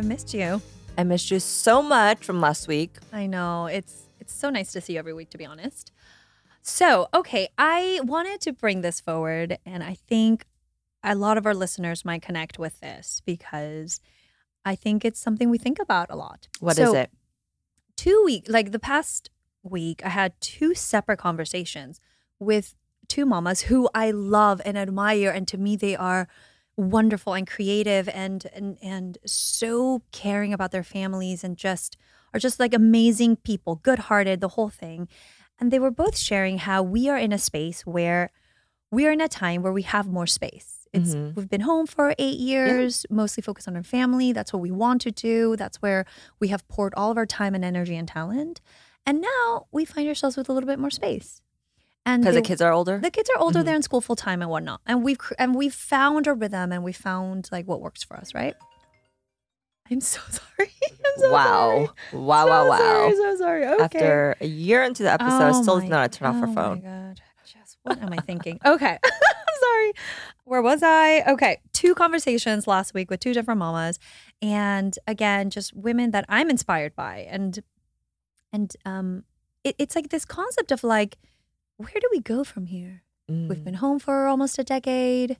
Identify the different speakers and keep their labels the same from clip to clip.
Speaker 1: I missed you.
Speaker 2: I missed you so much from last week.
Speaker 1: I know it's it's so nice to see you every week. To be honest. So, okay, I wanted to bring this forward, and I think a lot of our listeners might connect with this because I think it's something we think about a lot.
Speaker 2: What is
Speaker 1: So,
Speaker 2: it?
Speaker 1: Two week, like the past week, I had two separate conversations with two mamas who I love and admire, and to me, they are wonderful and creative and and and so caring about their families and just are just like amazing people, good-hearted, the whole thing. And they were both sharing how we are in a space where we are in a time where we have more space. It's
Speaker 2: Mhm.
Speaker 1: we've been home for 8 years, mostly focused on our family. That's what we want to do. That's where we have poured all of our time and energy and talent. And now we find ourselves with a little bit more space. And
Speaker 2: Because the kids are older?
Speaker 1: the kids are older,
Speaker 2: Mhm.
Speaker 1: they're in school full time and whatnot. And we've cr- and we've found a rhythm and we found like what works for us, right? I'm so sorry. I'm so
Speaker 2: wow.
Speaker 1: sorry.
Speaker 2: Wow,
Speaker 1: So
Speaker 2: wow, wow.
Speaker 1: Sorry, so sorry. Okay.
Speaker 2: After a year into the episode,
Speaker 1: Oh
Speaker 2: still
Speaker 1: my-
Speaker 2: not turn off her
Speaker 1: oh
Speaker 2: phone.
Speaker 1: my god. Jess, what am I thinking? okay. I'm sorry. Where was I? Okay. Two conversations last week with two different mamas. And again, just women that I'm inspired by. And and um it, it's like this concept of like, where do we go from here? We've
Speaker 2: Mm.
Speaker 1: been home for almost a decade.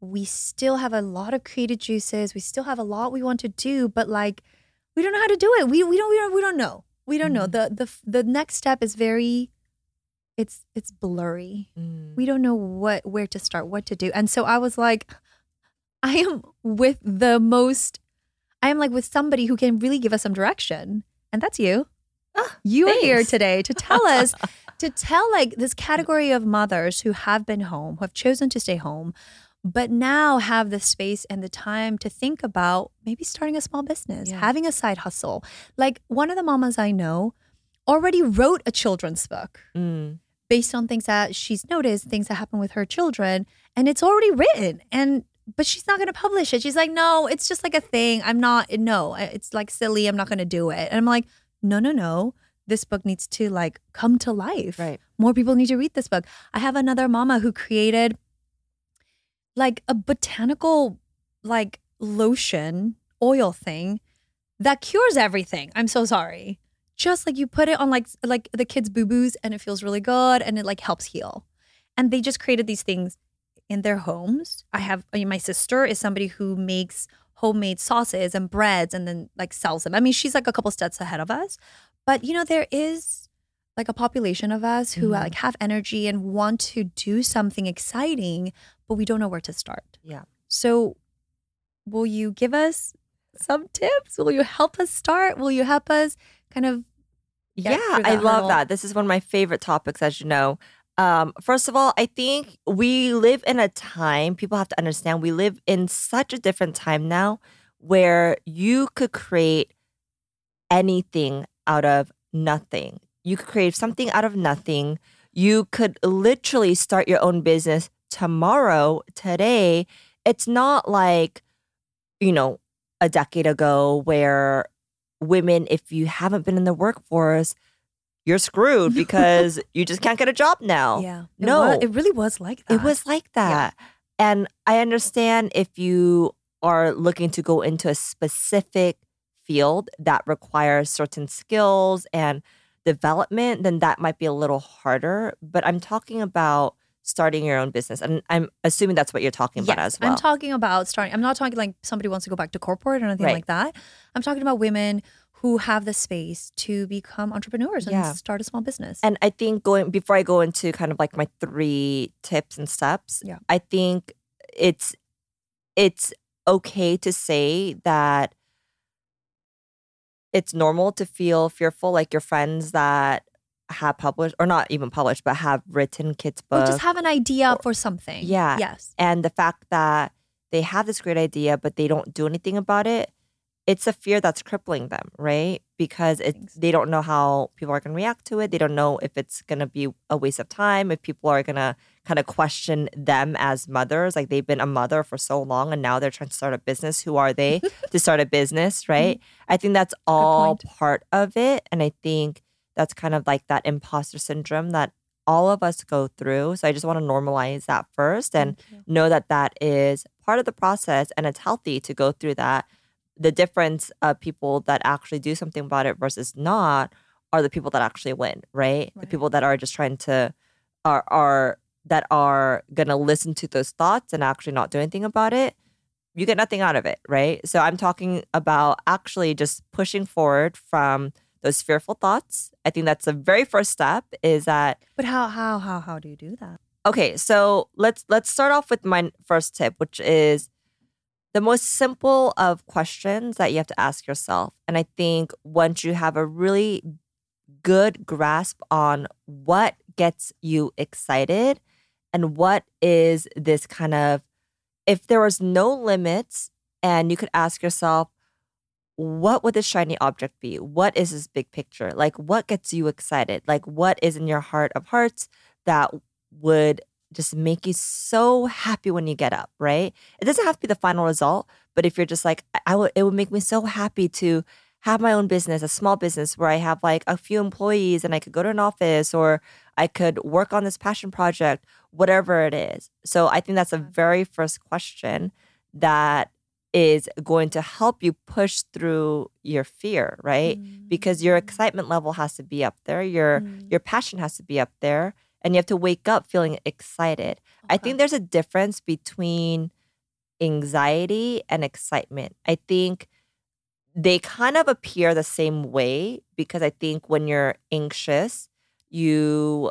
Speaker 1: We still have a lot of creative juices. We still have a lot we want to do, but like we don't know how to do it. We we don't we don't we don't know. We don't know.
Speaker 2: Mhm.
Speaker 1: The the the next step is very it's it's blurry.
Speaker 2: Mm.
Speaker 1: We don't know what where to start, what to do. And so I was like I am with the most I am like with somebody who can really give us some direction. And that's you.
Speaker 2: Ah,
Speaker 1: you are here today to tell us to tell like this category of mothers who have been home, who have chosen to stay home, but now have the space and the time to think about maybe starting a small business,
Speaker 2: Yeah.
Speaker 1: having a side hustle. Like one of the mamas I know already wrote a children's book
Speaker 2: Mm.
Speaker 1: based on things that she's noticed, things that happen with her children, and it's already written. And but she's not going to publish it. She's like, no, it's just like a thing. I'm not. No, it's like silly. I'm not going to do it. And I'm like, no, no, no. This book needs to like come to life.
Speaker 2: Right.
Speaker 1: More people need to read this book. I have another mama who created like a botanical like lotion oil thing that cures everything. I'm so sorry. Just like you put it on like like the kids' boo boos and it feels really good and it like helps heal. And they just created these things in their homes. I have I mean, my sister is somebody who makes homemade sauces and breads and then like sells them. I mean, she's like a couple steps ahead of us. But you know, there is like a population of us who
Speaker 2: Mhm.
Speaker 1: like have energy and want to do something exciting, but we don't know where to start.
Speaker 2: Yeah.
Speaker 1: So will you give us some tips? Will you help us start? Will you help us kind of get
Speaker 2: Yeah, I love
Speaker 1: hurdle?
Speaker 2: that. This is one of my favorite topics, as you know. Um, first of all, I think we live in a time, people have to understand, we live in such a different time now where you could create anything out of nothing. You could create something out of nothing. You could literally start your own business tomorrow, today. It's not like, you know, a decade ago where women, if you haven't been in the workforce, you're screwed because you just can't get a job now.
Speaker 1: Yeah. It
Speaker 2: No.
Speaker 1: it really was like that.
Speaker 2: It was like that. And I understand if you are looking to go into a specific field that requires certain skills and development, then that might be a little harder. But I'm talking about starting your own business. And I'm assuming that's what you're talking about as well.
Speaker 1: I'm talking about starting. I'm not talking like somebody wants to go back to corporate or anything
Speaker 2: Right.
Speaker 1: like that. I'm talking about women who have the space to become entrepreneurs and
Speaker 2: Yeah.
Speaker 1: start a small business.
Speaker 2: And I think going before I go into kind of like my three tips and steps,
Speaker 1: Yeah.
Speaker 2: I think it's it's okay to say that it's normal to feel fearful like your friends that have published or not even published but have written kids books.
Speaker 1: Or just have an idea for something.
Speaker 2: Yeah.
Speaker 1: Yes.
Speaker 2: and the fact that they have this great idea but they don't do anything about it it's a fear that's crippling them right because it, they don't know how people are going to react to it they don't know if it's going to be a waste of time if people are going to kind of question them as mothers like they've been a mother for so long and now they're trying to start a business who are they to start a business right? I think that's all part of it and i think that's kind of like that imposter syndrome that all of us go through so i just want to normalize that first and know that that is part of the process and it's healthy to go through that. The difference of people that actually do something about it versus not are the people that actually win, right? The people that are just trying to are are that are gonna listen to those thoughts and actually not do anything about it. You get nothing out of it, right? So I'm talking about actually just pushing forward from those fearful thoughts. I think that's the very first step is that
Speaker 1: But how how how how do you do that?
Speaker 2: Okay, so let's let's start off with my first tip, which is the most simple of questions that you have to ask yourself. And I think once you have a really good grasp on what gets you excited and what is this kind of if there was no limits and you could ask yourself what would this shiny object be? What is this big picture? Like what gets you excited? Like what is in your heart of hearts that would just make you so happy when you get up, right? It doesn't have to be the final result, but if you're just like, I, would, it would make me so happy to have my own business, a small business where I have like a few employees and I could go to an office or I could work on this passion project, whatever it is. So I think that's a very first question that is going to help you push through your fear, right? Because your excitement level has to be up there, your
Speaker 1: Mm.
Speaker 2: your passion has to be up there, and you have to wake up feeling excited. I think there's a difference between anxiety and excitement. I think they kind of appear the same way because I think when you're anxious, you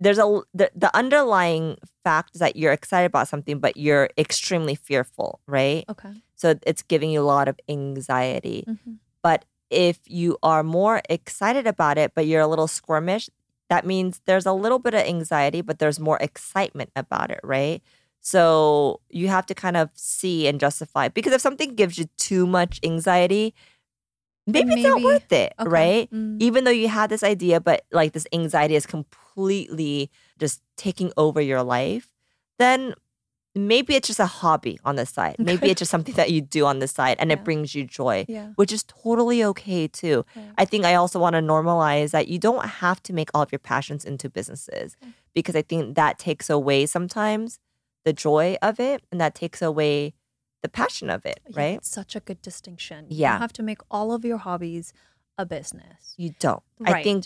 Speaker 2: there's a the, the underlying fact is that you're excited about something but you're extremely fearful, right?
Speaker 1: Okay.
Speaker 2: So it's giving you a lot of anxiety.
Speaker 1: Mhm.
Speaker 2: But if you are more excited about it, but you're a little squirmish, that means there's a little bit of anxiety, but there's more excitement about it, right? So you have to kind of see and justify because if something gives you too much anxiety, maybe, it's not worth it,
Speaker 1: Okay.
Speaker 2: right?
Speaker 1: Mm.
Speaker 2: Even though you had this idea, but like this anxiety is completely just taking over your life, then maybe it's just a hobby on the side. Maybe it's just something that you do on the side and
Speaker 1: Yeah.
Speaker 2: it brings you joy
Speaker 1: Yeah.
Speaker 2: which is totally okay too.
Speaker 1: Yeah.
Speaker 2: I think I also want to normalize that you don't have to make all of your passions into businesses
Speaker 1: Okay.
Speaker 2: because I think that takes away sometimes the joy of it and that takes away the passion of it, right?
Speaker 1: Such a good distinction. You
Speaker 2: Yeah.
Speaker 1: don't have to make all of your hobbies a business.
Speaker 2: You don't. I think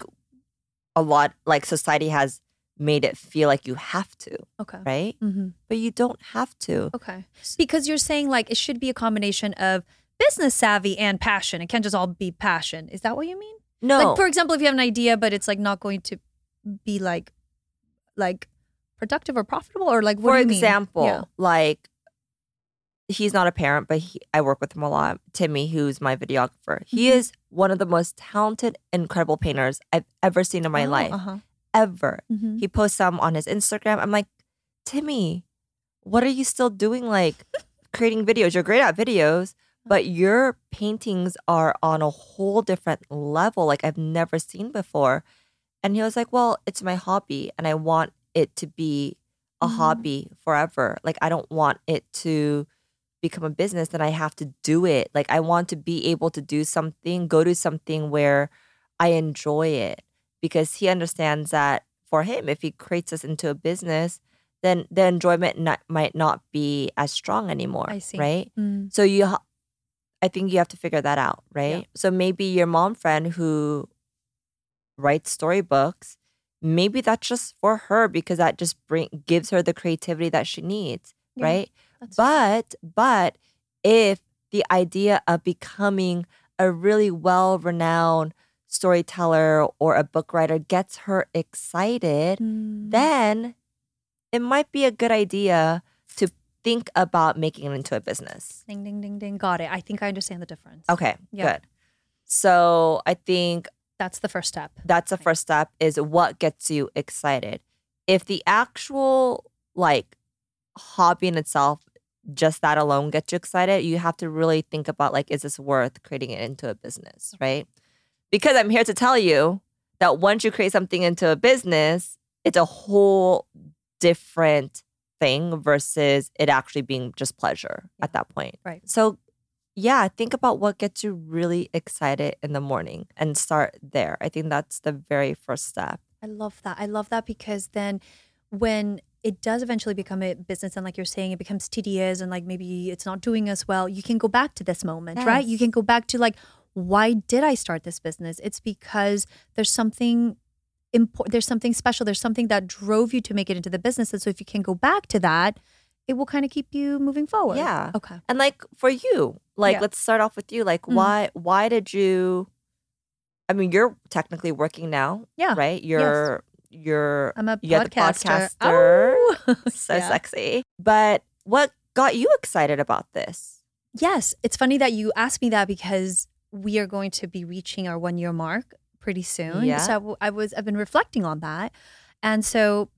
Speaker 2: a lot like society has made it feel like you have to,
Speaker 1: Okay.
Speaker 2: right?
Speaker 1: Mm-hmm.
Speaker 2: But you don't have to.
Speaker 1: Okay. Because you're saying like it should be a combination of business savvy and passion. It can't just all be passion. Is that what you mean?
Speaker 2: No.
Speaker 1: Like for example, if you have an idea but it's like not going to be like like productive or profitable or like what
Speaker 2: For
Speaker 1: do you mean?
Speaker 2: example,
Speaker 1: Yeah.
Speaker 2: like he's not a parent, but he, I work with him a lot. Timmy, who's my videographer, he
Speaker 1: Mhm.
Speaker 2: is one of the most talented, incredible painters I've ever seen in my
Speaker 1: Oh,
Speaker 2: life,
Speaker 1: Uh-huh.
Speaker 2: ever.
Speaker 1: Mhm.
Speaker 2: He posts some on his Instagram. I'm like, Timmy, what are you still doing? Like creating videos? You're great at videos, but your paintings are on a whole different level, like I've never seen before. And he was like, Well, it's my hobby, and I want it to be a
Speaker 1: Mhm.
Speaker 2: hobby forever. Like, I don't want it to become a business, then I have to do it. Like, I want to be able to do something, go to something where I enjoy it because he understands that for him, if he creates this into a business, then the enjoyment not, might not be as strong anymore.
Speaker 1: I see.
Speaker 2: Right.
Speaker 1: Mm.
Speaker 2: So you, ha- I think you have to figure that out, right? So maybe your mom friend who writes storybooks, maybe that's just for her because that just bring gives her the creativity that she needs,
Speaker 1: Yeah,
Speaker 2: right?
Speaker 1: That's
Speaker 2: But but if the idea of becoming a really well-renowned storyteller or a book writer gets her excited,
Speaker 1: Mm.
Speaker 2: then it might be a good idea to think about making it into a business.
Speaker 1: ding ding ding ding. Got it. I think I understand the difference.
Speaker 2: Okay,
Speaker 1: Yeah.
Speaker 2: good. So I think
Speaker 1: That's the first step.
Speaker 2: that's the first step is what gets you excited. If the actual like hobby in itself, just that alone gets you excited, you have to really think about like, is this worth creating it into a business, right? Because I'm here to tell you that once you create something into a business, it's a whole different thing versus it actually being just pleasure
Speaker 1: Yeah.
Speaker 2: at that point.
Speaker 1: Right.
Speaker 2: So yeah, think about what gets you really excited in the morning and start there. I think that's the very first step.
Speaker 1: I love that. I love that because then when it does eventually become a business and like you're saying it becomes tedious and like maybe it's not doing as well, you can go back to this moment, right? You can go back to like why did I start this business? It's because there's something important there's something special, there's something that drove you to make it into the business and so if you can go back to that, it will kind of keep you moving forward.
Speaker 2: Yeah.
Speaker 1: Okay.
Speaker 2: And like for you, like
Speaker 1: Yeah.
Speaker 2: let's start off with you. Like
Speaker 1: Mm.
Speaker 2: why why did you I mean, you're technically working now,
Speaker 1: Yeah.
Speaker 2: right? You're you're
Speaker 1: I'm a
Speaker 2: you're the
Speaker 1: podcaster.
Speaker 2: podcaster.
Speaker 1: Oh.
Speaker 2: so
Speaker 1: Yeah.
Speaker 2: sexy. But what got you excited about this?
Speaker 1: Yes, it's funny that you asked me that because we are going to be reaching our one year mark pretty soon.
Speaker 2: Yeah.
Speaker 1: So I w- I was I've been reflecting on that, and so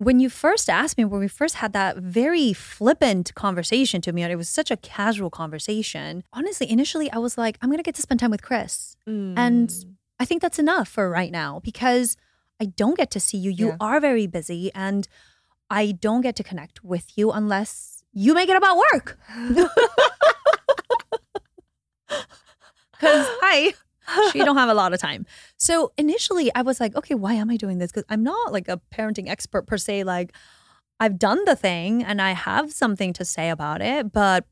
Speaker 1: when you first asked me, when we first had that very flippant conversation to me, and it was such a casual conversation. Honestly, initially I was like, I'm gonna get to spend time with Chris. And
Speaker 2: Mm.
Speaker 1: I think that's enough for right now because I don't get to see you. You
Speaker 2: Yeah.
Speaker 1: are very busy, and I don't get to connect with you unless you make it about work. Because I, she don't have a lot of time. So initially, I was like, okay, why am I doing this? Because I'm not like a parenting expert per se. Like, I've done the thing and I have something to say about it, but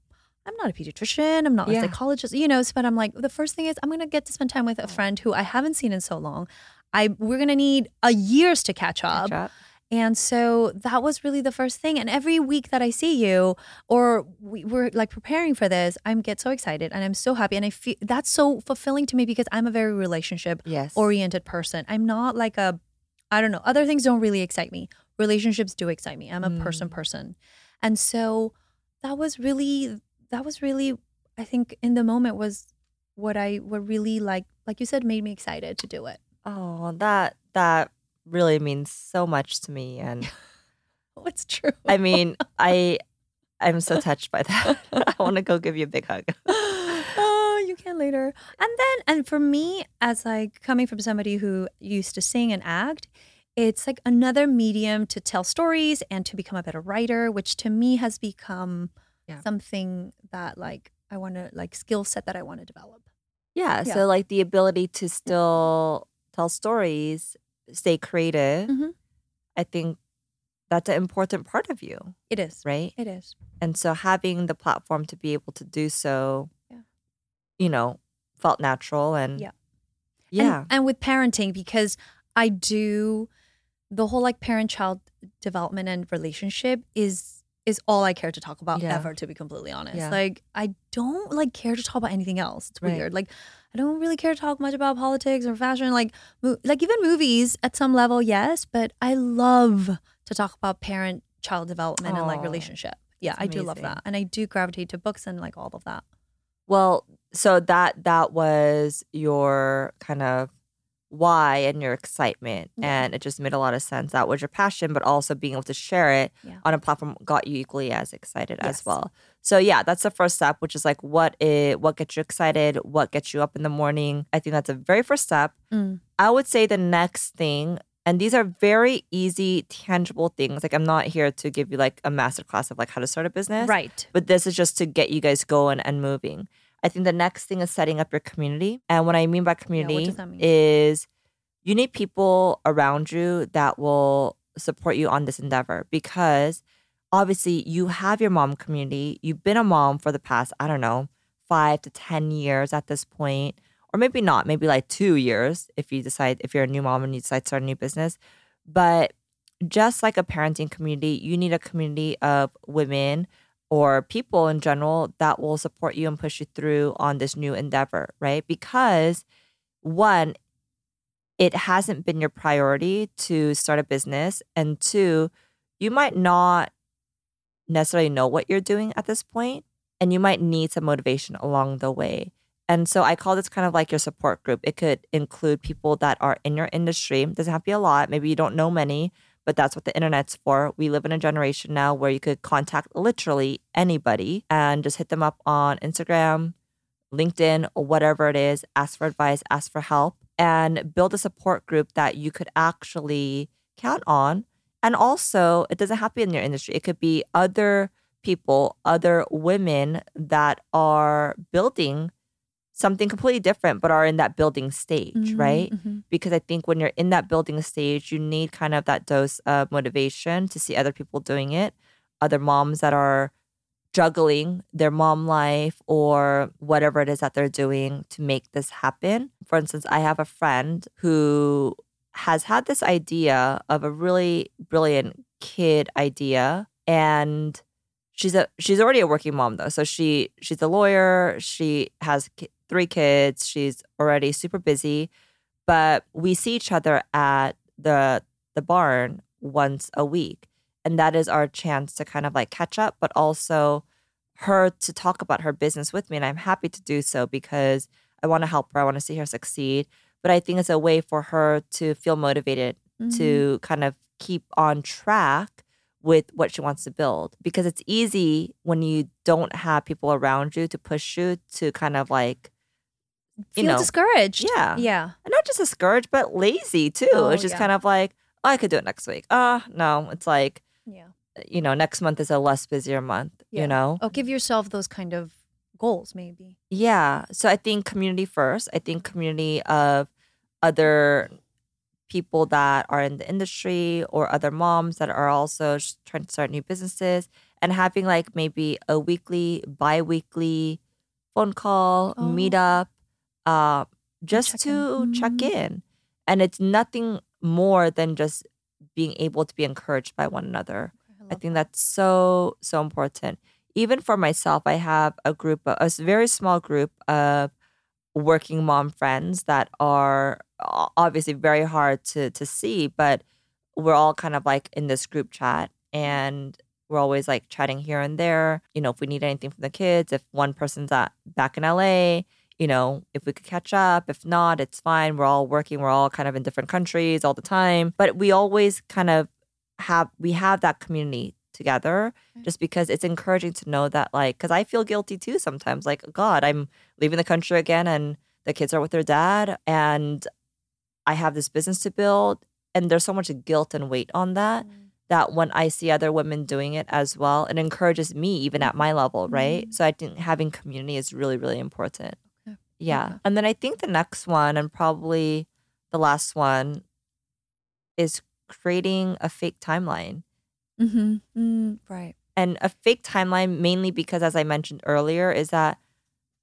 Speaker 1: I'm not a pediatrician. I'm not
Speaker 2: Yeah.
Speaker 1: a psychologist, you know. But I'm like, the first thing is I'm gonna get to spend time with a friend who I haven't seen in so long. I we're gonna need a years to catch up.
Speaker 2: Catch up.
Speaker 1: And so that was really the first thing. And every week that I see you, or we, we're like preparing for this, I'm get so excited and I'm so happy. And I feel that's so fulfilling to me because I'm a very relationship
Speaker 2: Yes.
Speaker 1: oriented person. I'm not like a, I don't know, other things don't really excite me. Relationships do excite me. I'm a person
Speaker 2: Mm.
Speaker 1: person. And so that was really, that was really, I think in the moment was what I, what really like, like you said, made me excited to do it.
Speaker 2: Oh, that that really means so much to me and
Speaker 1: Oh, it's true.
Speaker 2: I mean, I I'm so touched by that. I want to go give you a big hug.
Speaker 1: oh, you can later. And then, and for me, as like coming from somebody who used to sing and act, it's like another medium to tell stories and to become a better writer, which to me has become
Speaker 2: Yeah.
Speaker 1: something that like I want to like skill set that I want to develop.
Speaker 2: Yeah,
Speaker 1: Yeah.
Speaker 2: so like the ability to still tell stories, stay creative.
Speaker 1: Mhm.
Speaker 2: I think that's an important part of you,
Speaker 1: It is.
Speaker 2: right?
Speaker 1: It is.
Speaker 2: And so having the platform to be able to do so,
Speaker 1: Yeah.
Speaker 2: you know, felt natural and
Speaker 1: Yeah.
Speaker 2: yeah,
Speaker 1: And, and with parenting, because I do the whole like parent child development and relationship is is all I care to talk about
Speaker 2: Yeah.
Speaker 1: ever, to be completely honest.
Speaker 2: Yeah.
Speaker 1: Like I don't like care to talk about anything else. It's
Speaker 2: Right.
Speaker 1: weird. Like I don't really care to talk much about politics or fashion. Like mo- like even movies at some level, yes, but I love to talk about parent child development and like relationship. Yeah,
Speaker 2: that's
Speaker 1: I do love that. And I do gravitate to books and like all of that.
Speaker 2: Well, so that that was your kind of why and your excitement
Speaker 1: Yeah.
Speaker 2: and it just made a lot of sense. That was your passion, but also being able to share it
Speaker 1: Yeah.
Speaker 2: on a platform got you equally as excited as well. So yeah, that's the first step, which is like what it what gets you excited, what gets you up in the morning. I think that's a very first step.
Speaker 1: Mm.
Speaker 2: I would say the next thing, and these are very easy, tangible things. Like I'm not here to give you like a master class of like how to start a business
Speaker 1: Right.
Speaker 2: but this is just to get you guys going and moving. I think the next thing is setting up your community. And what I mean by community
Speaker 1: that mean?
Speaker 2: is you need people around you that will support you on this endeavor because obviously you have your mom community. You've been a mom for the past, I don't know, five to 10 years at this point, or maybe not, maybe like two years if you decide, if you're a new mom and you decide to start a new business. But just like a parenting community, you need a community of women or people in general that will support you and push you through on this new endeavor, right? Because one, it hasn't been your priority to start a business. And two, you might not necessarily know what you're doing at this point, and you might need some motivation along the way. And so I call this kind of like your support group. It could include people that are in your industry. Doesn't have to be a lot. Maybe you don't know many, but that's what the internet's for. We live in a generation now where you could contact literally anybody and just hit them up on Instagram, LinkedIn, whatever it is, ask for advice, ask for help, and build a support group that you could actually count on. And also, it doesn't have to be in your industry, it could be other people, other women that are building something completely different, but are in that building stage,
Speaker 1: Mhm,
Speaker 2: right?
Speaker 1: mhm.
Speaker 2: Because I think when you're in that building stage, you need kind of that dose of motivation to see other people doing it, other moms that are juggling their mom life or whatever it is that they're doing to make this happen. For instance, I have a friend who has had this idea of a really brilliant kid idea and she's a she's already a working mom though. So she she's a lawyer, she has three kids, she's already super busy, but we see each other at the the barn once a week and that is our chance to kind of like catch up but also her to talk about her business with me and i'm happy to do so because i want to help her i want to see her succeed but i think it's a way for her to feel motivated
Speaker 1: Mm-hmm.
Speaker 2: to kind of keep on track with what she wants to build because it's easy when you don't have people around you to push you to kind of like you
Speaker 1: feel
Speaker 2: know,
Speaker 1: discouraged.
Speaker 2: yeah.
Speaker 1: Yeah.
Speaker 2: and not just discouraged but lazy too
Speaker 1: Oh,
Speaker 2: it's just
Speaker 1: yeah.
Speaker 2: kind of like oh, i could do it next week uh no it's like
Speaker 1: Yeah.
Speaker 2: you know next month is a less busier month
Speaker 1: Yeah.
Speaker 2: you know
Speaker 1: Oh, give yourself those kind of goals, maybe.
Speaker 2: yeah so i think community first i think community of other people that are in the industry or other moms that are also trying to start new businesses and having like maybe a weekly bi-weekly phone call
Speaker 1: Oh.
Speaker 2: meetup uh, just
Speaker 1: check
Speaker 2: to
Speaker 1: in.
Speaker 2: check
Speaker 1: Mhm.
Speaker 2: in and it's nothing more than just being able to be encouraged by one another I think that's so so important. Even for myself, I have a group, of, a very small group of working mom friends that are obviously very hard to to see, but we're all kind of like in this group chat, and we're always like chatting here and there. You know, if we need anything from the kids, if one person's at back in LA, you know, if we could catch up. If not, it's fine. We're all working. We're all kind of in different countries all the time, but we always kind of have we have that community together mm-hmm. just because it's encouraging to know that like because i feel guilty too sometimes like god i'm leaving the country again and the kids are with their dad and i have this business to build and there's so much guilt and weight on that mm-hmm. that when i see other women doing it as well it encourages me even at mm-hmm. my level right so i think having community is really really important
Speaker 1: Okay.
Speaker 2: yeah and then i think the next one and probably the last one is creating a fake timeline
Speaker 1: Mm-hmm. Mm, right.
Speaker 2: and a fake timeline mainly because as i mentioned earlier is that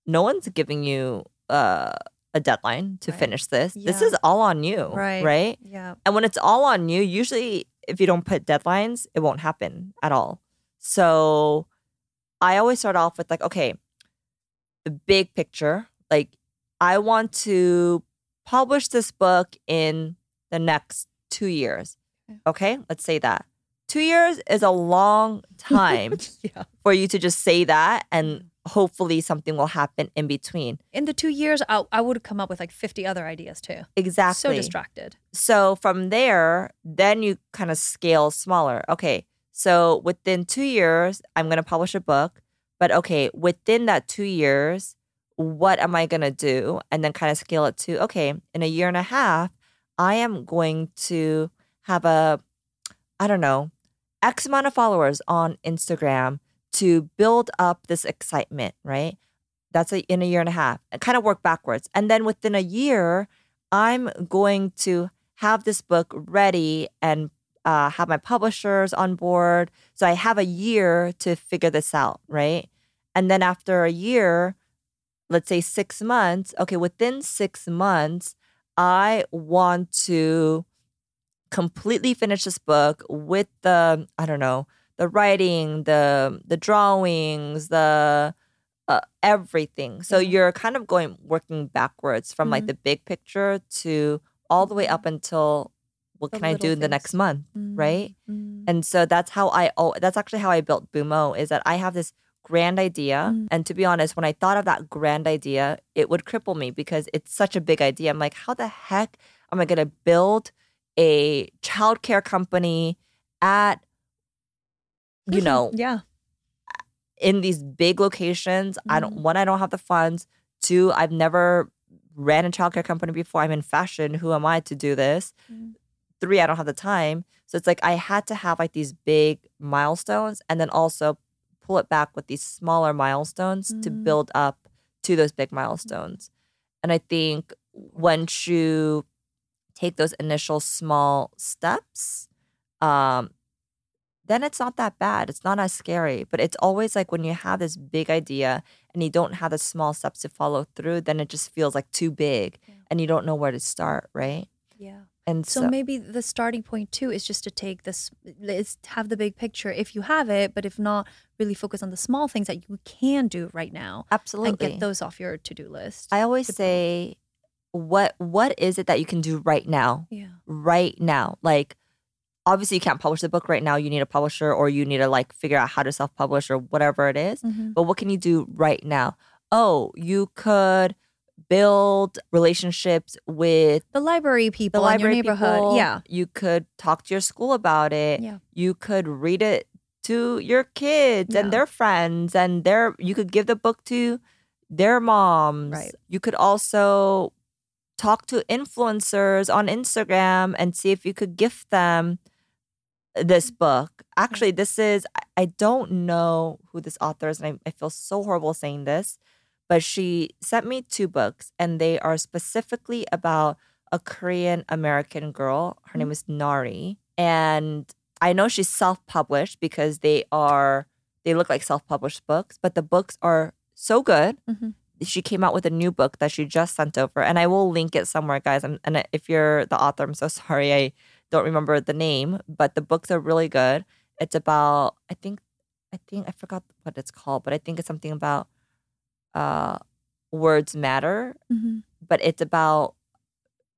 Speaker 2: no one's giving you uh, a deadline to
Speaker 1: Right.
Speaker 2: finish this this is all on you
Speaker 1: Right.
Speaker 2: right
Speaker 1: Yeah.
Speaker 2: and when it's all on you usually if you don't put deadlines it won't happen at all so i always start off with like okay the big picture like i want to publish this book in the next two years
Speaker 1: Okay.
Speaker 2: let's say that two years is a long time
Speaker 1: yeah.
Speaker 2: for you to just say that and hopefully something will happen in between.
Speaker 1: In the two years, I, I would come up with like 50 other ideas too.
Speaker 2: Exactly.
Speaker 1: So distracted.
Speaker 2: So from there, then you kind of scale smaller. Okay. So within two years, I'm going to publish a book. But okay, within that two years, what am I going to do? And then kind of scale it to, okay, in a year and a half, I am going to have a, I don't know, X amount of followers on Instagram to build up this excitement, right? That's a, in a year and a half, and kind of work backwards. And then within a year, I'm going to have this book ready and uh, have my publishers on board. So I have a year to figure this out, right? And then after a year, let's say six months, okay, within six months, I want to completely finish this book with the, I don't know, the writing, the the drawings, the uh, everything. So you're kind of going working backwards from like
Speaker 1: Mhm.
Speaker 2: the big picture to all the way up until what
Speaker 1: The
Speaker 2: can I do in the next
Speaker 1: things.
Speaker 2: month, right?
Speaker 1: Mm.
Speaker 2: And so that's how I oh that's actually how I built Bumo is that I have this grand idea.
Speaker 1: Mm.
Speaker 2: And to be honest, when I thought of that grand idea, it would cripple me because it's such a big idea. I'm like, how the heck am I going to build a childcare company at, you know,
Speaker 1: yeah.
Speaker 2: in these big locations? I don't,
Speaker 1: Mhm.
Speaker 2: one, I don't have the funds. Two, I've never ran a childcare company before. I'm in fashion. Who am I to do this?
Speaker 1: Mm.
Speaker 2: Three, I don't have the time. So it's like I had to have like these big milestones and then also pull it back with these smaller milestones to
Speaker 1: Mm.
Speaker 2: build up to those big milestones. And I think once you take those initial small steps, um, then it's not that bad. It's not as scary. But it's always like when you have this big idea and you don't have the small steps to follow through, then it just feels like too big
Speaker 1: Yeah.
Speaker 2: and you don't know where to start, right?
Speaker 1: Yeah.
Speaker 2: And
Speaker 1: So,
Speaker 2: so,
Speaker 1: maybe the starting point too is just to take this, is have the big picture if you have it, but if not, really focus on the small things that you can do right now
Speaker 2: absolutely.
Speaker 1: and get those off your to do list.
Speaker 2: I always
Speaker 1: point.
Speaker 2: say, what what is it that you can do right now?
Speaker 1: yeah.
Speaker 2: right now. Like, obviously, you can't publish the book right now. You need a publisher, or you need to like figure out how to self publish, or whatever it is.
Speaker 1: Mhm.
Speaker 2: But what can you do right now? Oh, you could build relationships with
Speaker 1: The library people
Speaker 2: the library
Speaker 1: in your neighborhood.
Speaker 2: people.
Speaker 1: Yeah.
Speaker 2: You could talk to your school about it.
Speaker 1: Yeah.
Speaker 2: You could read it to your kids
Speaker 1: Yeah.
Speaker 2: and their friends, and their you could give the book to their moms.
Speaker 1: Right.
Speaker 2: You could also talk to influencers on Instagram and see if you could gift them this
Speaker 1: Mm-hmm.
Speaker 2: book. Actually, this is, I- I don't know who this author is, and I, I feel so horrible saying this, but she sent me two books, and they are specifically about a Korean American girl. Her name is Nari. And I know she's self published because they are, they look like self published books, but the books are so good
Speaker 1: Mhm.
Speaker 2: she came out with a new book that she just sent over, and I will link it somewhere, guys. I'm, and if you're the author, I'm so sorry I don't remember the name, but the books are really good. It's about I think I think I forgot what it's called, but I think it's something about uh words matter,
Speaker 1: Mhm.
Speaker 2: but it's about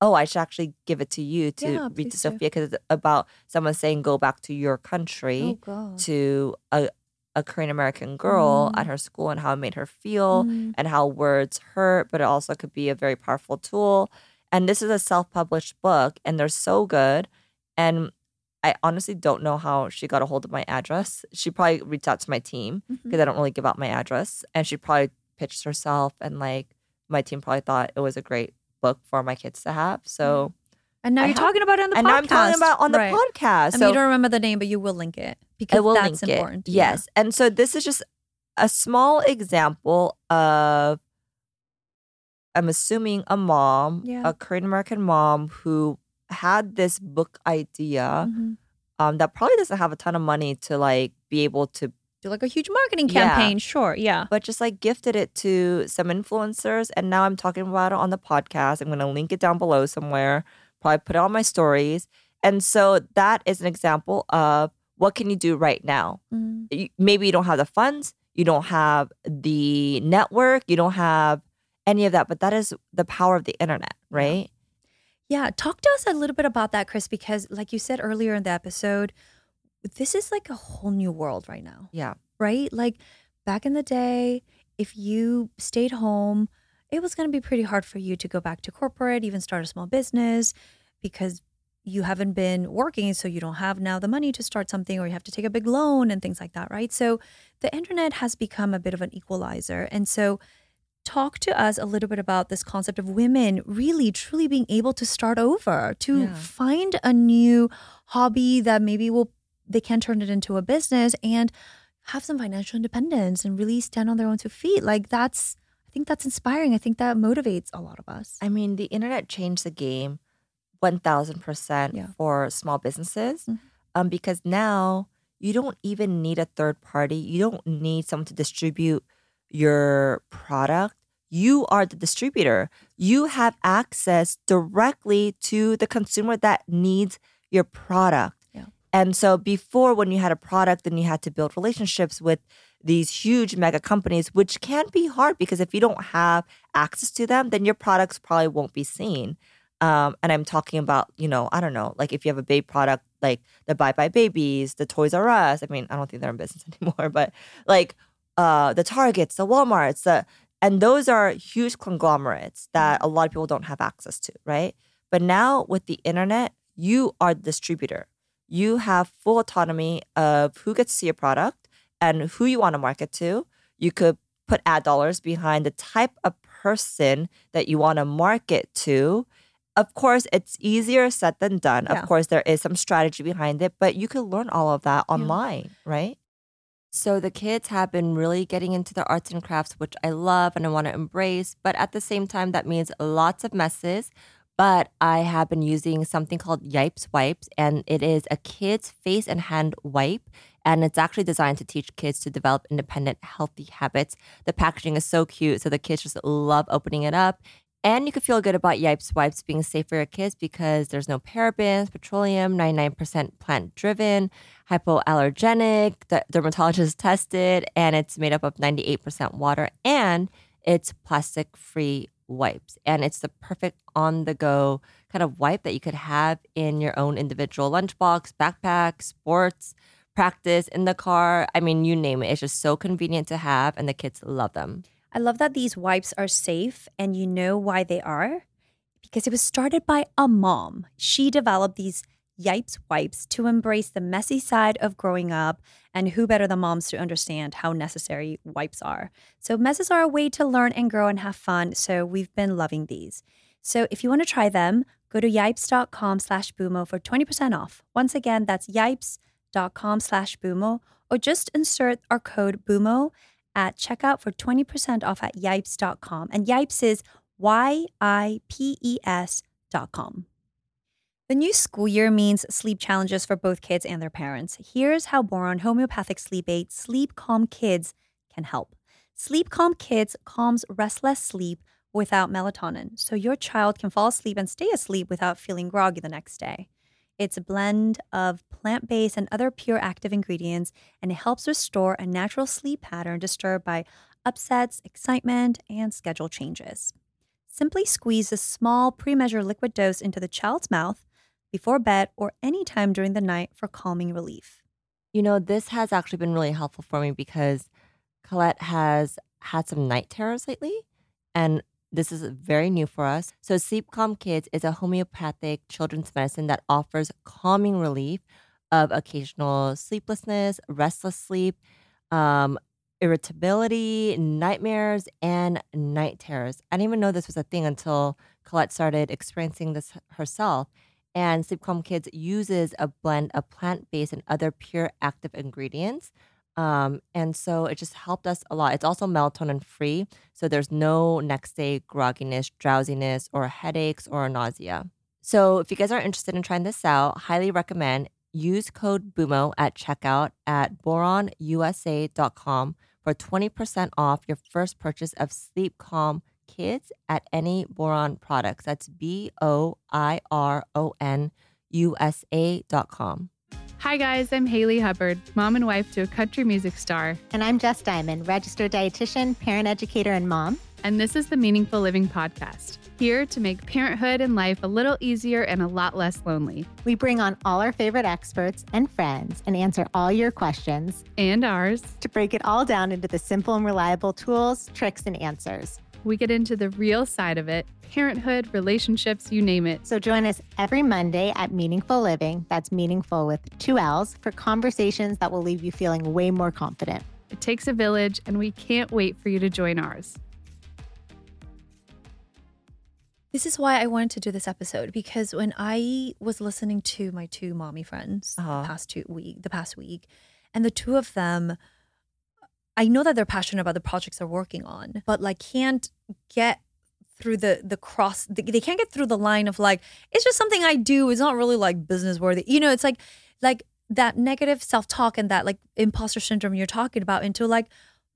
Speaker 2: oh, I should actually give it to you to
Speaker 1: Yeah,
Speaker 2: read to. Sophia because it's about someone saying go back to your country
Speaker 1: Oh,
Speaker 2: to a a Korean American girl
Speaker 1: Mm.
Speaker 2: at her school and how it made her feel
Speaker 1: Mm.
Speaker 2: and how words hurt, but it also could be a very powerful tool. And this is a self published book, and they're so good. And I honestly don't know how she got a hold of my address. She probably reached out to my team because I don't really give out my address. And she probably pitched herself, and like my team probably thought it was a great book for my kids to have. So,
Speaker 1: And now
Speaker 2: I
Speaker 1: you're
Speaker 2: have-
Speaker 1: talking about it on the
Speaker 2: and
Speaker 1: podcast.
Speaker 2: now I'm talking about on the
Speaker 1: Right.
Speaker 2: podcast.
Speaker 1: I mean,
Speaker 2: so
Speaker 1: you don't remember the name, but you will link it because
Speaker 2: I will
Speaker 1: that's
Speaker 2: link
Speaker 1: important.
Speaker 2: it. Yes. And so this is just a small example of I'm assuming a mom,
Speaker 1: Yeah.
Speaker 2: a Korean American mom who had this book idea
Speaker 1: Mhm.
Speaker 2: um, that probably doesn't have a ton of money to like be able to
Speaker 1: Do like a huge marketing
Speaker 2: Yeah.
Speaker 1: campaign. Sure. Yeah.
Speaker 2: but just like gifted it to some influencers and now I'm talking about it on the podcast. I'm gonna link it down below somewhere, probably put it on my stories. And so that is an example of what can you do right now?
Speaker 1: Mhm.
Speaker 2: maybe you don't have the funds, you don't have the network, you don't have any of that, but that is the power of the internet, right?
Speaker 1: Yeah, talk to us a little bit about that, Chris, because like you said earlier in the episode, this is like a whole new world right now,
Speaker 2: Yeah.
Speaker 1: right? Like back in the day, if you stayed home, it was going to be pretty hard for you to go back to corporate, even start a small business because you haven't been working. So you don't have now the money to start something or you have to take a big loan and things like that, right? So the internet has become a bit of an equalizer. And so talk to us a little bit about this concept of women really truly being able to start over to
Speaker 2: Yeah.
Speaker 1: find a new hobby that maybe will they can turn it into a business and have some financial independence and really stand on their own two feet like that's i think that's inspiring i think that motivates a lot of us
Speaker 2: I mean, the internet changed the game 1000%
Speaker 1: Yeah.
Speaker 2: for small businesses
Speaker 1: Mhm.
Speaker 2: um, because now you don't even need a third party. You don't need someone to distribute your product. You are the distributor. You have access directly to the consumer that needs your product. And so before, when you had a product, then you had to build relationships with these huge mega companies, which can be hard because if you don't have access to them, then your products probably won't be seen. Um, and I'm talking about, you know, I don't know, like if you have a baby product, like the Buy Buy Babies, the Toys R Us. I mean, I don't think they're in business anymore, but like uh, the Targets, the Walmarts, the and those are huge conglomerates that a lot of people don't have access to, right? But now with the internet, you are the distributor. You have full autonomy of who gets to see your product and who you want to market to. You could put ad dollars behind the type of person that you want to market to. Of course, it's easier said than done.
Speaker 1: Yeah.
Speaker 2: Of course, there is some strategy behind it, but you can learn all of that online, right? So the kids have been really getting into the arts and crafts, which I love and I want to embrace. But at the same time, that means lots of messes. But I have been using something called Yipes Wipes, and it is a kid's face and hand wipe. And it's actually designed to teach kids to develop independent, healthy habits. The packaging is so cute, so the kids just love opening it up. And you can feel good about Yipes wipes being safe for your kids because there's no parabens, petroleum, 99% plant driven, hypoallergenic, dermatologist tested, and it's made up of 98% water and it's plastic free wipes. And it's the perfect on the go kind of wipe that you could have in your own individual lunchbox, backpack, sports, practice, in the car. I mean, you name it. It's just so convenient to have, and the kids love them.
Speaker 1: I love that these wipes are safe and you know why they are because it was started by a mom. She developed these Yipes wipes to embrace the messy side of growing up, and who better than moms to understand how necessary wipes are? So, messes are a way to learn and grow and have fun. So, we've been loving these. So, if you want to try them, go to yipes.com slash bumo for 20% off. Once again, that's yipes.com slash bumo, or just insert our code bumo at checkout for 20% off at yipes.com. And yipes is Y I P E S dot com. The new school year means sleep challenges for both kids and their parents. Here's how Boiron Homeopathic Sleep Aid Sleep Calm Kids can help. Sleep Calm Kids calms restless sleep without melatonin, so your child can fall asleep and stay asleep without feeling groggy the next day. It's a blend of plant based and other pure active ingredients, and it helps restore a natural sleep pattern disturbed by upsets, excitement, and schedule changes. Simply squeeze a small pre measured liquid dose into the child's mouth before bed or anytime during the night for calming relief.
Speaker 2: You know, this has actually been really helpful for me because Colette has had some night terrors lately, and this is very new for us. So, Sleep Calm Kids is a homeopathic children's medicine that offers calming relief of occasional sleeplessness, restless sleep, um, irritability, nightmares, and night terrors. I didn't even know this was a thing until Colette started experiencing this herself. And Sleep Calm Kids uses a blend of plant based and other pure active ingredients. Um, and so it just helped us a lot. It's also melatonin free. So there's no next day grogginess, drowsiness, or headaches or nausea. So if you guys are interested in trying this out, highly recommend use code BUMO at checkout at boironusa.com for 20% off your first purchase of Sleep Calm Kids at any Boiron products. That's B O I R O N U S A dot com.
Speaker 3: Hi, guys. I'm Hayley Hubbard, mom and wife to a country music star.
Speaker 4: And I'm Jess Diamond, registered dietitian, parent educator, and mom.
Speaker 3: And this is the Meaningful Living Podcast, here to make parenthood and life a little easier and a lot less lonely.
Speaker 4: We bring on all our favorite experts and friends and answer all your questions
Speaker 3: And ours.
Speaker 4: to break it all down into the simple and reliable tools, tricks, and answers.
Speaker 3: We get into the real side of it parenthood, relationships, you name it.
Speaker 4: So join us every Monday at Meaningful Living, that's meaningful with two L's, for conversations that will leave you feeling way more confident.
Speaker 3: It takes a village, and we can't wait for you to join ours.
Speaker 1: This is why I wanted to do this episode because when I was listening to my two mommy friends
Speaker 2: Uh-huh.
Speaker 1: the past two week, the past week, and the two of them, I know that they're passionate about the projects they're working on, but like can't get through the the cross. They they can't get through the line of like it's just something I do. It's not really like business worthy. You know, it's like like that negative self talk and that like imposter syndrome you're talking about into like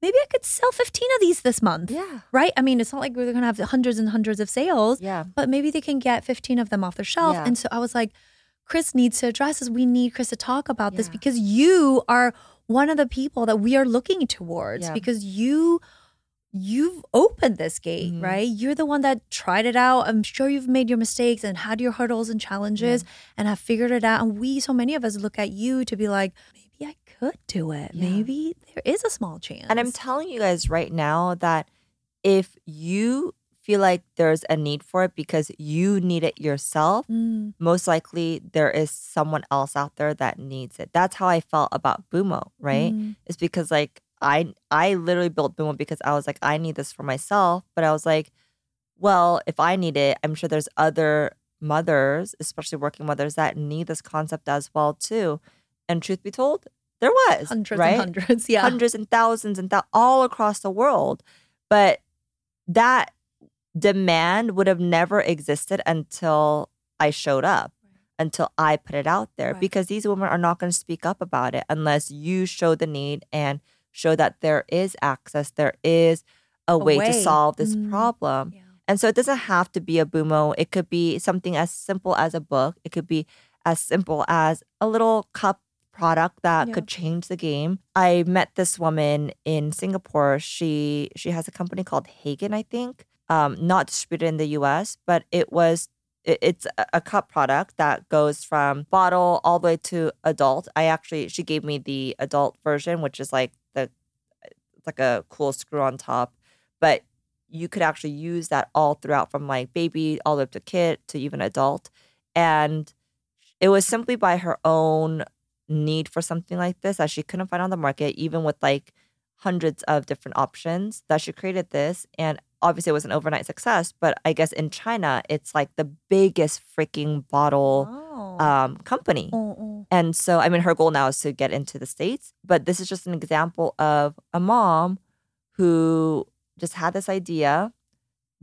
Speaker 1: maybe I could sell 15 of these this month.
Speaker 2: Yeah.
Speaker 1: Right? I mean, it's not like we're going to have hundreds and hundreds of sales,
Speaker 2: Yeah.
Speaker 1: but maybe they can get 15 of them off their shelf.
Speaker 2: Yeah.
Speaker 1: And so I was like, Chris needs to address this. We need Chris to talk about this because you are one of the people that we are looking towards
Speaker 2: Yeah.
Speaker 1: because you you've opened this gate,
Speaker 2: Mhm.
Speaker 1: right? You're the one that tried it out. I'm sure you've made your mistakes and had your hurdles and challenges and have figured it out. And we, so many of us look at you to be like, maybe I could do it.
Speaker 2: Yeah.
Speaker 1: Maybe there is a small chance.
Speaker 2: And I'm telling you guys right now that if you feel like there's a need for it because you need it yourself,
Speaker 1: Mm,
Speaker 2: most likely there is someone else out there that needs it. That's how I felt about Bumo, right?
Speaker 1: mm,
Speaker 2: It's because like I I literally built Bumo because I was like I need this for myself, but I was like, well, if I need it, I'm sure there's other mothers, especially working mothers that need this concept as well too. And truth be told, there was
Speaker 1: hundreds
Speaker 2: right?
Speaker 1: and hundreds. Yeah.
Speaker 2: hundreds and thousands and thou- all across the world. But that demand would have never existed until I showed up, until I put it out there,
Speaker 1: Right.
Speaker 2: because these women are not going to speak up about it unless you show the need and show that there is access, there is a, way, to solve this
Speaker 1: Mm.
Speaker 2: problem.
Speaker 1: Yeah.
Speaker 2: And so it doesn't have to be a Bumo. It could be something as simple as a book. It could be as simple as a little cup product that
Speaker 1: Yeah.
Speaker 2: could change the game. I met this woman in Singapore. She she has a company called Hegen, I think. Um, not distributed in the US, but it was it- it's a- a cup product that goes from bottle all the way to adult. I actually she gave me the adult version, which is like like a cool screw on top, but you could actually use that all throughout from like baby all the way up to kid to even adult. And it was simply by her own need for something like this that she couldn't find on the market, even with like hundreds of different options, that she created this. And obviously, it was an overnight success. But I guess in China, it's like the biggest freaking bottle
Speaker 1: Oh.
Speaker 2: um, company. And so, I mean, her goal now is to get into the States. But this is just an example of a mom who just had this idea,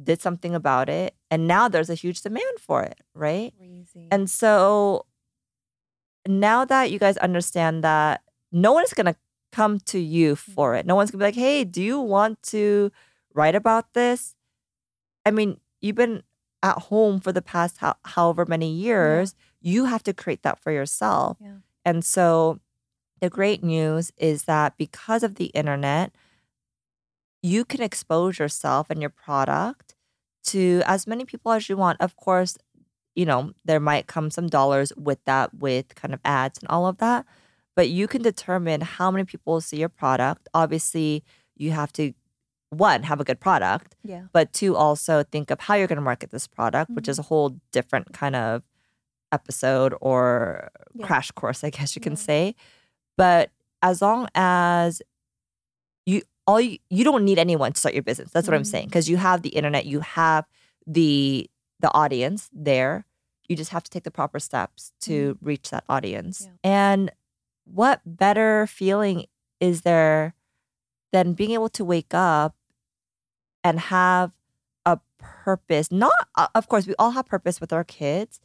Speaker 2: did something about it, and now there's a huge demand for it, right?
Speaker 1: Crazy.
Speaker 2: And so now that you guys understand that no one is going to come to you for it, no one's going to be like, hey, do you want to write about this? I mean, you've been at home for the past how, however many years. You have to create that for yourself.
Speaker 1: Yeah.
Speaker 2: And so the great news is that because of the internet, you can expose yourself and your product to as many people as you want. Of course, you know, there might come some dollars with that, with kind of ads and all of that. But you can determine how many people see your product. Obviously, you have to, one, have a good product,
Speaker 1: yeah.
Speaker 2: but two, also think of how you're going to market this product, which is a mm-hmm. whole different kind of episode or
Speaker 1: Yeah.
Speaker 2: crash course, I guess you can
Speaker 1: Yeah.
Speaker 2: say. But as long as you all you, you don't need anyone to start your business. That's what I'm saying
Speaker 1: mm-hmm.
Speaker 2: because you have the internet, you have the the audience there. You just have to take the proper steps to mm-hmm. reach that audience.
Speaker 1: Yeah.
Speaker 2: And what better feeling is there than being able to wake up and have a purpose? Not uh, of course we all have purpose with our kids,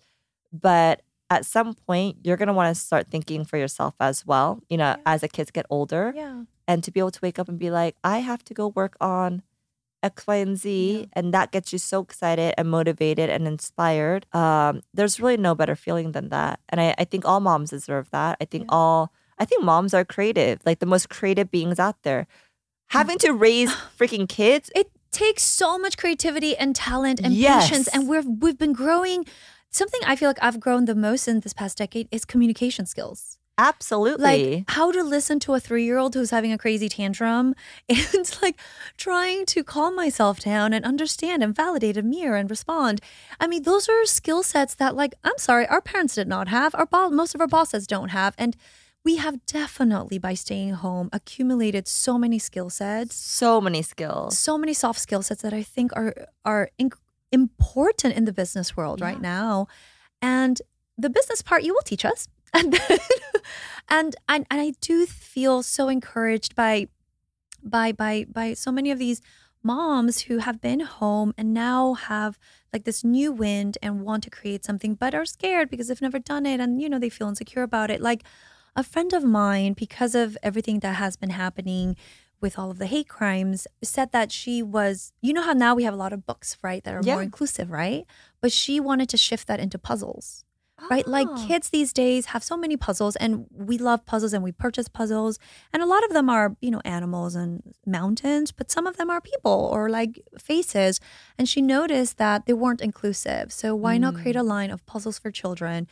Speaker 2: but at some point you're going to want to start thinking for yourself as well, you know,
Speaker 1: Yeah.
Speaker 2: as the kids get older
Speaker 1: Yeah.
Speaker 2: and to be able to wake up and be like, I have to go work on X, Y, and Z,
Speaker 1: Yeah.
Speaker 2: and that gets you so excited and motivated and inspired. Um, there's really no better feeling than that, and I, I think all moms deserve that. I think all, I think moms are creative, like the most creative beings out there. Having to raise freaking kids,
Speaker 1: It takes so much creativity and talent and
Speaker 2: Yes.
Speaker 1: patience, and we've we've been growing. Something I feel like I've grown the most in this past decade is communication skills.
Speaker 2: absolutely.
Speaker 1: Like how to listen to a three year old who's having a crazy tantrum and like trying to calm myself down and understand and validate a mirror and respond. I mean, those are skill sets that, like, I'm sorry, our parents did not have. Our bo- most of our bosses don't have. And we have definitely, by staying home, accumulated so many skill sets.
Speaker 2: So many skills.
Speaker 1: so many soft skill sets that I think are are important in the business world right now, and the business part you will teach us, and then, and and and I do feel so encouraged by by by by so many of these moms who have been home and now have like this new wind and want to create something but are scared because they've never done it and you know they feel insecure about it. Like a friend of mine because of everything that has been happening with all of the hate crimes said that she was you know how now we have a lot of books right that are
Speaker 2: Yeah.
Speaker 1: more inclusive right but she wanted to shift that into puzzles right? Like
Speaker 2: Oh.
Speaker 1: kids these days have so many puzzles, and we love puzzles and we purchase puzzles. And a lot of them are, you know, animals and mountains, but some of them are people or like faces. And she noticed that they weren't inclusive. So why not create hmm. a line of puzzles for children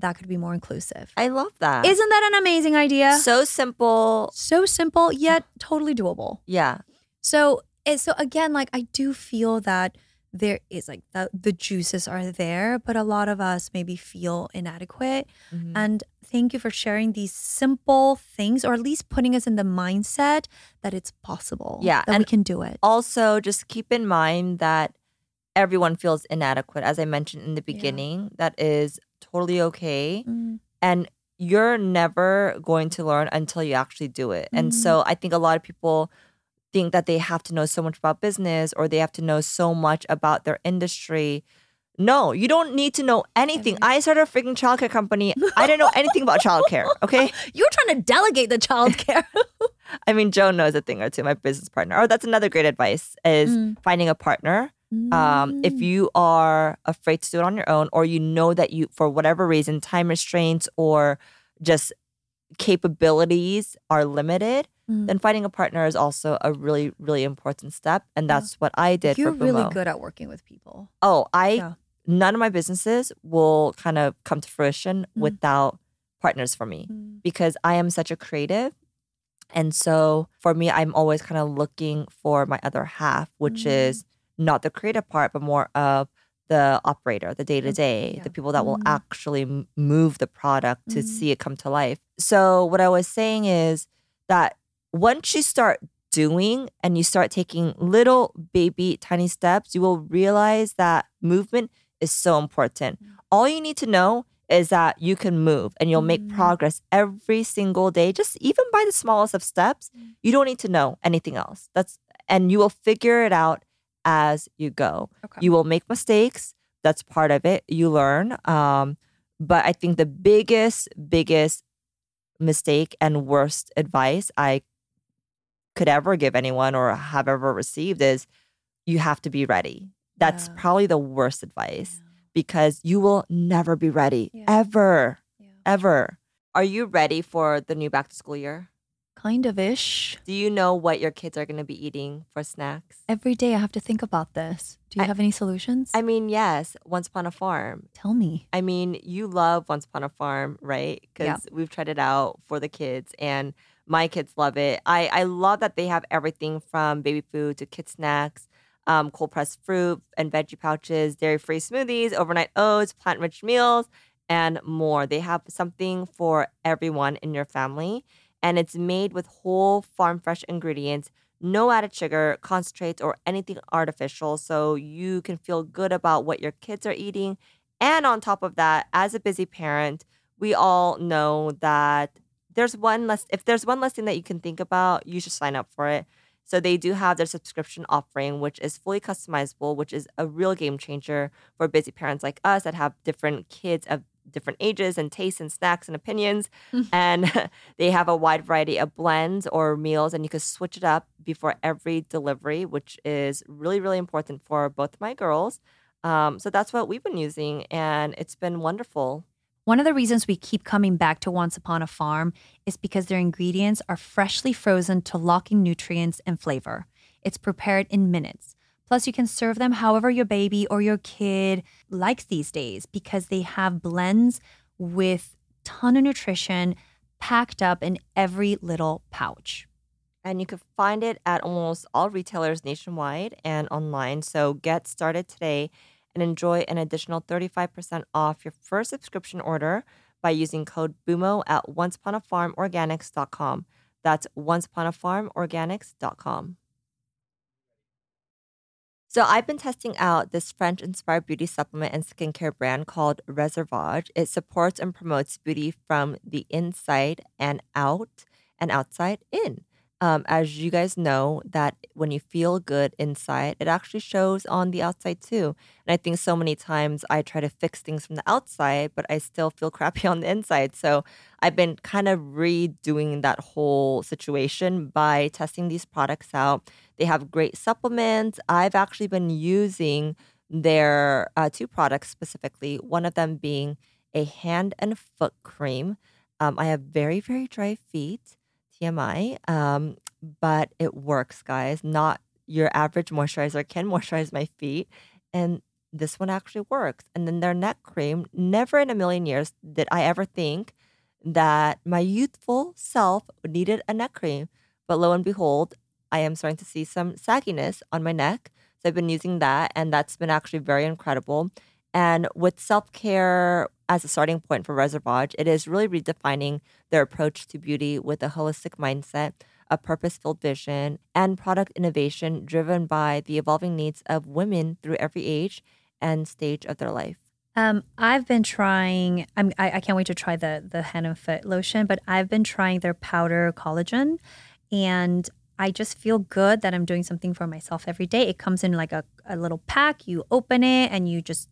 Speaker 1: that could be more inclusive.
Speaker 2: I love that.
Speaker 1: Isn't that an amazing idea?
Speaker 2: so simple.
Speaker 1: so simple yet totally doable.
Speaker 2: Yeah.
Speaker 1: So, so again, like I do feel that there is like the the juices are there, but a lot of us maybe feel inadequate.
Speaker 2: Mhm.
Speaker 1: And thank you for sharing these simple things, or at least putting us in the mindset that it's possible.
Speaker 2: Yeah,
Speaker 1: that we
Speaker 2: and
Speaker 1: can do it.
Speaker 2: also just keep in mind that everyone feels inadequate as i mentioned in the
Speaker 1: Yeah.
Speaker 2: beginning that is totally okay.
Speaker 1: Mm,
Speaker 2: and you're never going to learn until you actually do it. And
Speaker 1: Mhm.
Speaker 2: so i think a lot of people think that they have to know so much about business or they have to know so much about their industry. No you don't need to know anything. I started a freaking childcare company. I didn't know anything about childcare okay?
Speaker 1: You're trying to delegate the childcare.
Speaker 2: i mean joe knows a thing or two my business partner. Oh that's another great advice is
Speaker 1: Mm.
Speaker 2: finding a partner um, if
Speaker 1: Mm.
Speaker 2: you are afraid to do it on your own or you know that you for whatever reason time restraints or just capabilities are limited
Speaker 1: Mm.
Speaker 2: then finding a partner is also a really really important step and
Speaker 1: Yeah.
Speaker 2: that's what i did for
Speaker 1: You're
Speaker 2: really
Speaker 1: good at working with people.
Speaker 2: oh i
Speaker 1: Yeah.
Speaker 2: none of my businesses will kind of come to fruition
Speaker 1: Mm.
Speaker 2: without partners for me
Speaker 1: Mm.
Speaker 2: because I am such a creative. And so for me, I'm always kind of looking for my other half, which
Speaker 1: Mm.
Speaker 2: is not the creative part, but more of the operator, the day to day, the people that will
Speaker 1: Mm.
Speaker 2: actually move the product to
Speaker 1: Mm.
Speaker 2: see it come to life. So what I was saying is that once you start doing and you start taking little baby tiny steps, you will realize that movement is so important.
Speaker 1: Mm.
Speaker 2: All you need to know is that you can move and you'll make
Speaker 1: Mm.
Speaker 2: progress every single day, just even by the smallest of steps.
Speaker 1: Mm.
Speaker 2: You don't need to know anything else. That's and you will figure it out as you go.
Speaker 1: Okay.
Speaker 2: You will make mistakes. That's part of it. You learn. Um, but I think the biggest, biggest mistake and worst advice I could ever give anyone or have ever received is you have to be ready. That's
Speaker 1: Yeah.
Speaker 2: probably the worst advice because you will never be ready
Speaker 1: Yeah.
Speaker 2: ever,
Speaker 1: Yeah.
Speaker 2: ever. Are you ready for the new back to school year?
Speaker 1: Kind of ish.
Speaker 2: Do you know what your kids are going to be eating for snacks?
Speaker 1: Every day I have to think about this. Do you
Speaker 2: I-
Speaker 1: have any solutions?
Speaker 2: I mean, yes, Once Upon a Farm.
Speaker 1: Tell me.
Speaker 2: I mean, you love Once Upon a Farm, right?
Speaker 1: Yeah.
Speaker 2: Because we've tried it out for the kids and my kids love it. I, I love that they have everything from baby food to kid snacks, um, cold pressed fruit and veggie pouches, dairy free smoothies, overnight oats, plant rich meals, and more. They have something for everyone in your family. And it's made with whole farm fresh ingredients, no added sugar, concentrates, or anything artificial. So you can feel good about what your kids are eating. And on top of that, as a busy parent, we all know that there's one less if there's one less thing that you can think about, you should sign up for it. So they do have their subscription offering, which is fully customizable, which is a real game changer for busy parents like us that have different kids of different ages and tastes and snacks and opinions. and they have a wide variety of blends or meals, and you can switch it up before every delivery, which is really, really important for both my girls. Um, so that's what we've been using, and it's been wonderful.
Speaker 1: One of the reasons we keep coming back to Once Upon a Farm is because their ingredients are freshly frozen to lock in nutrients and flavor. It's prepared in minutes. Plus, you can serve them however your baby or your kid likes these days because they have blends with ton of nutrition packed up in every little pouch.
Speaker 2: And you can find it at almost all retailers nationwide and online. So get started today and enjoy an additional 35% off your first subscription order by using code BUMO at onceuponafarmorganics.com. That's onceuponafarmorganics.com. So I've been testing out this French-inspired beauty supplement and skincare brand called Reservage. It supports and promotes beauty from the inside and out and outside in. Um, as you guys know, that when you feel good inside, it actually shows on the outside too. And I think so many times I try to fix things from the outside, but I still feel crappy on the inside. So I've been kind of redoing that whole situation by testing these products out. They have great supplements. I've actually been using their uh, two products specifically, one of them being a hand and foot cream. Um, I have very, very dry feet. TMI. Um, but it works, guys. Not your average moisturizer can moisturize my feet. And this one actually works. And then their neck cream, never in a million years did I ever think that my youthful self needed a neck cream. But lo and behold, I am starting to see some sagginess on my neck. So I've been using that, and that's been actually very incredible. And with self care as a starting point for Reservage, it is really redefining their approach to beauty with a holistic mindset, a purpose filled vision, and product innovation driven by the evolving needs of women through every age and stage of their life.
Speaker 1: Um, I've been trying. I'm, I, I can't wait to try the the hand and foot lotion, but I've been trying their powder collagen, and I just feel good that I'm doing something for myself every day. It comes in like a, a little pack. You open it and you just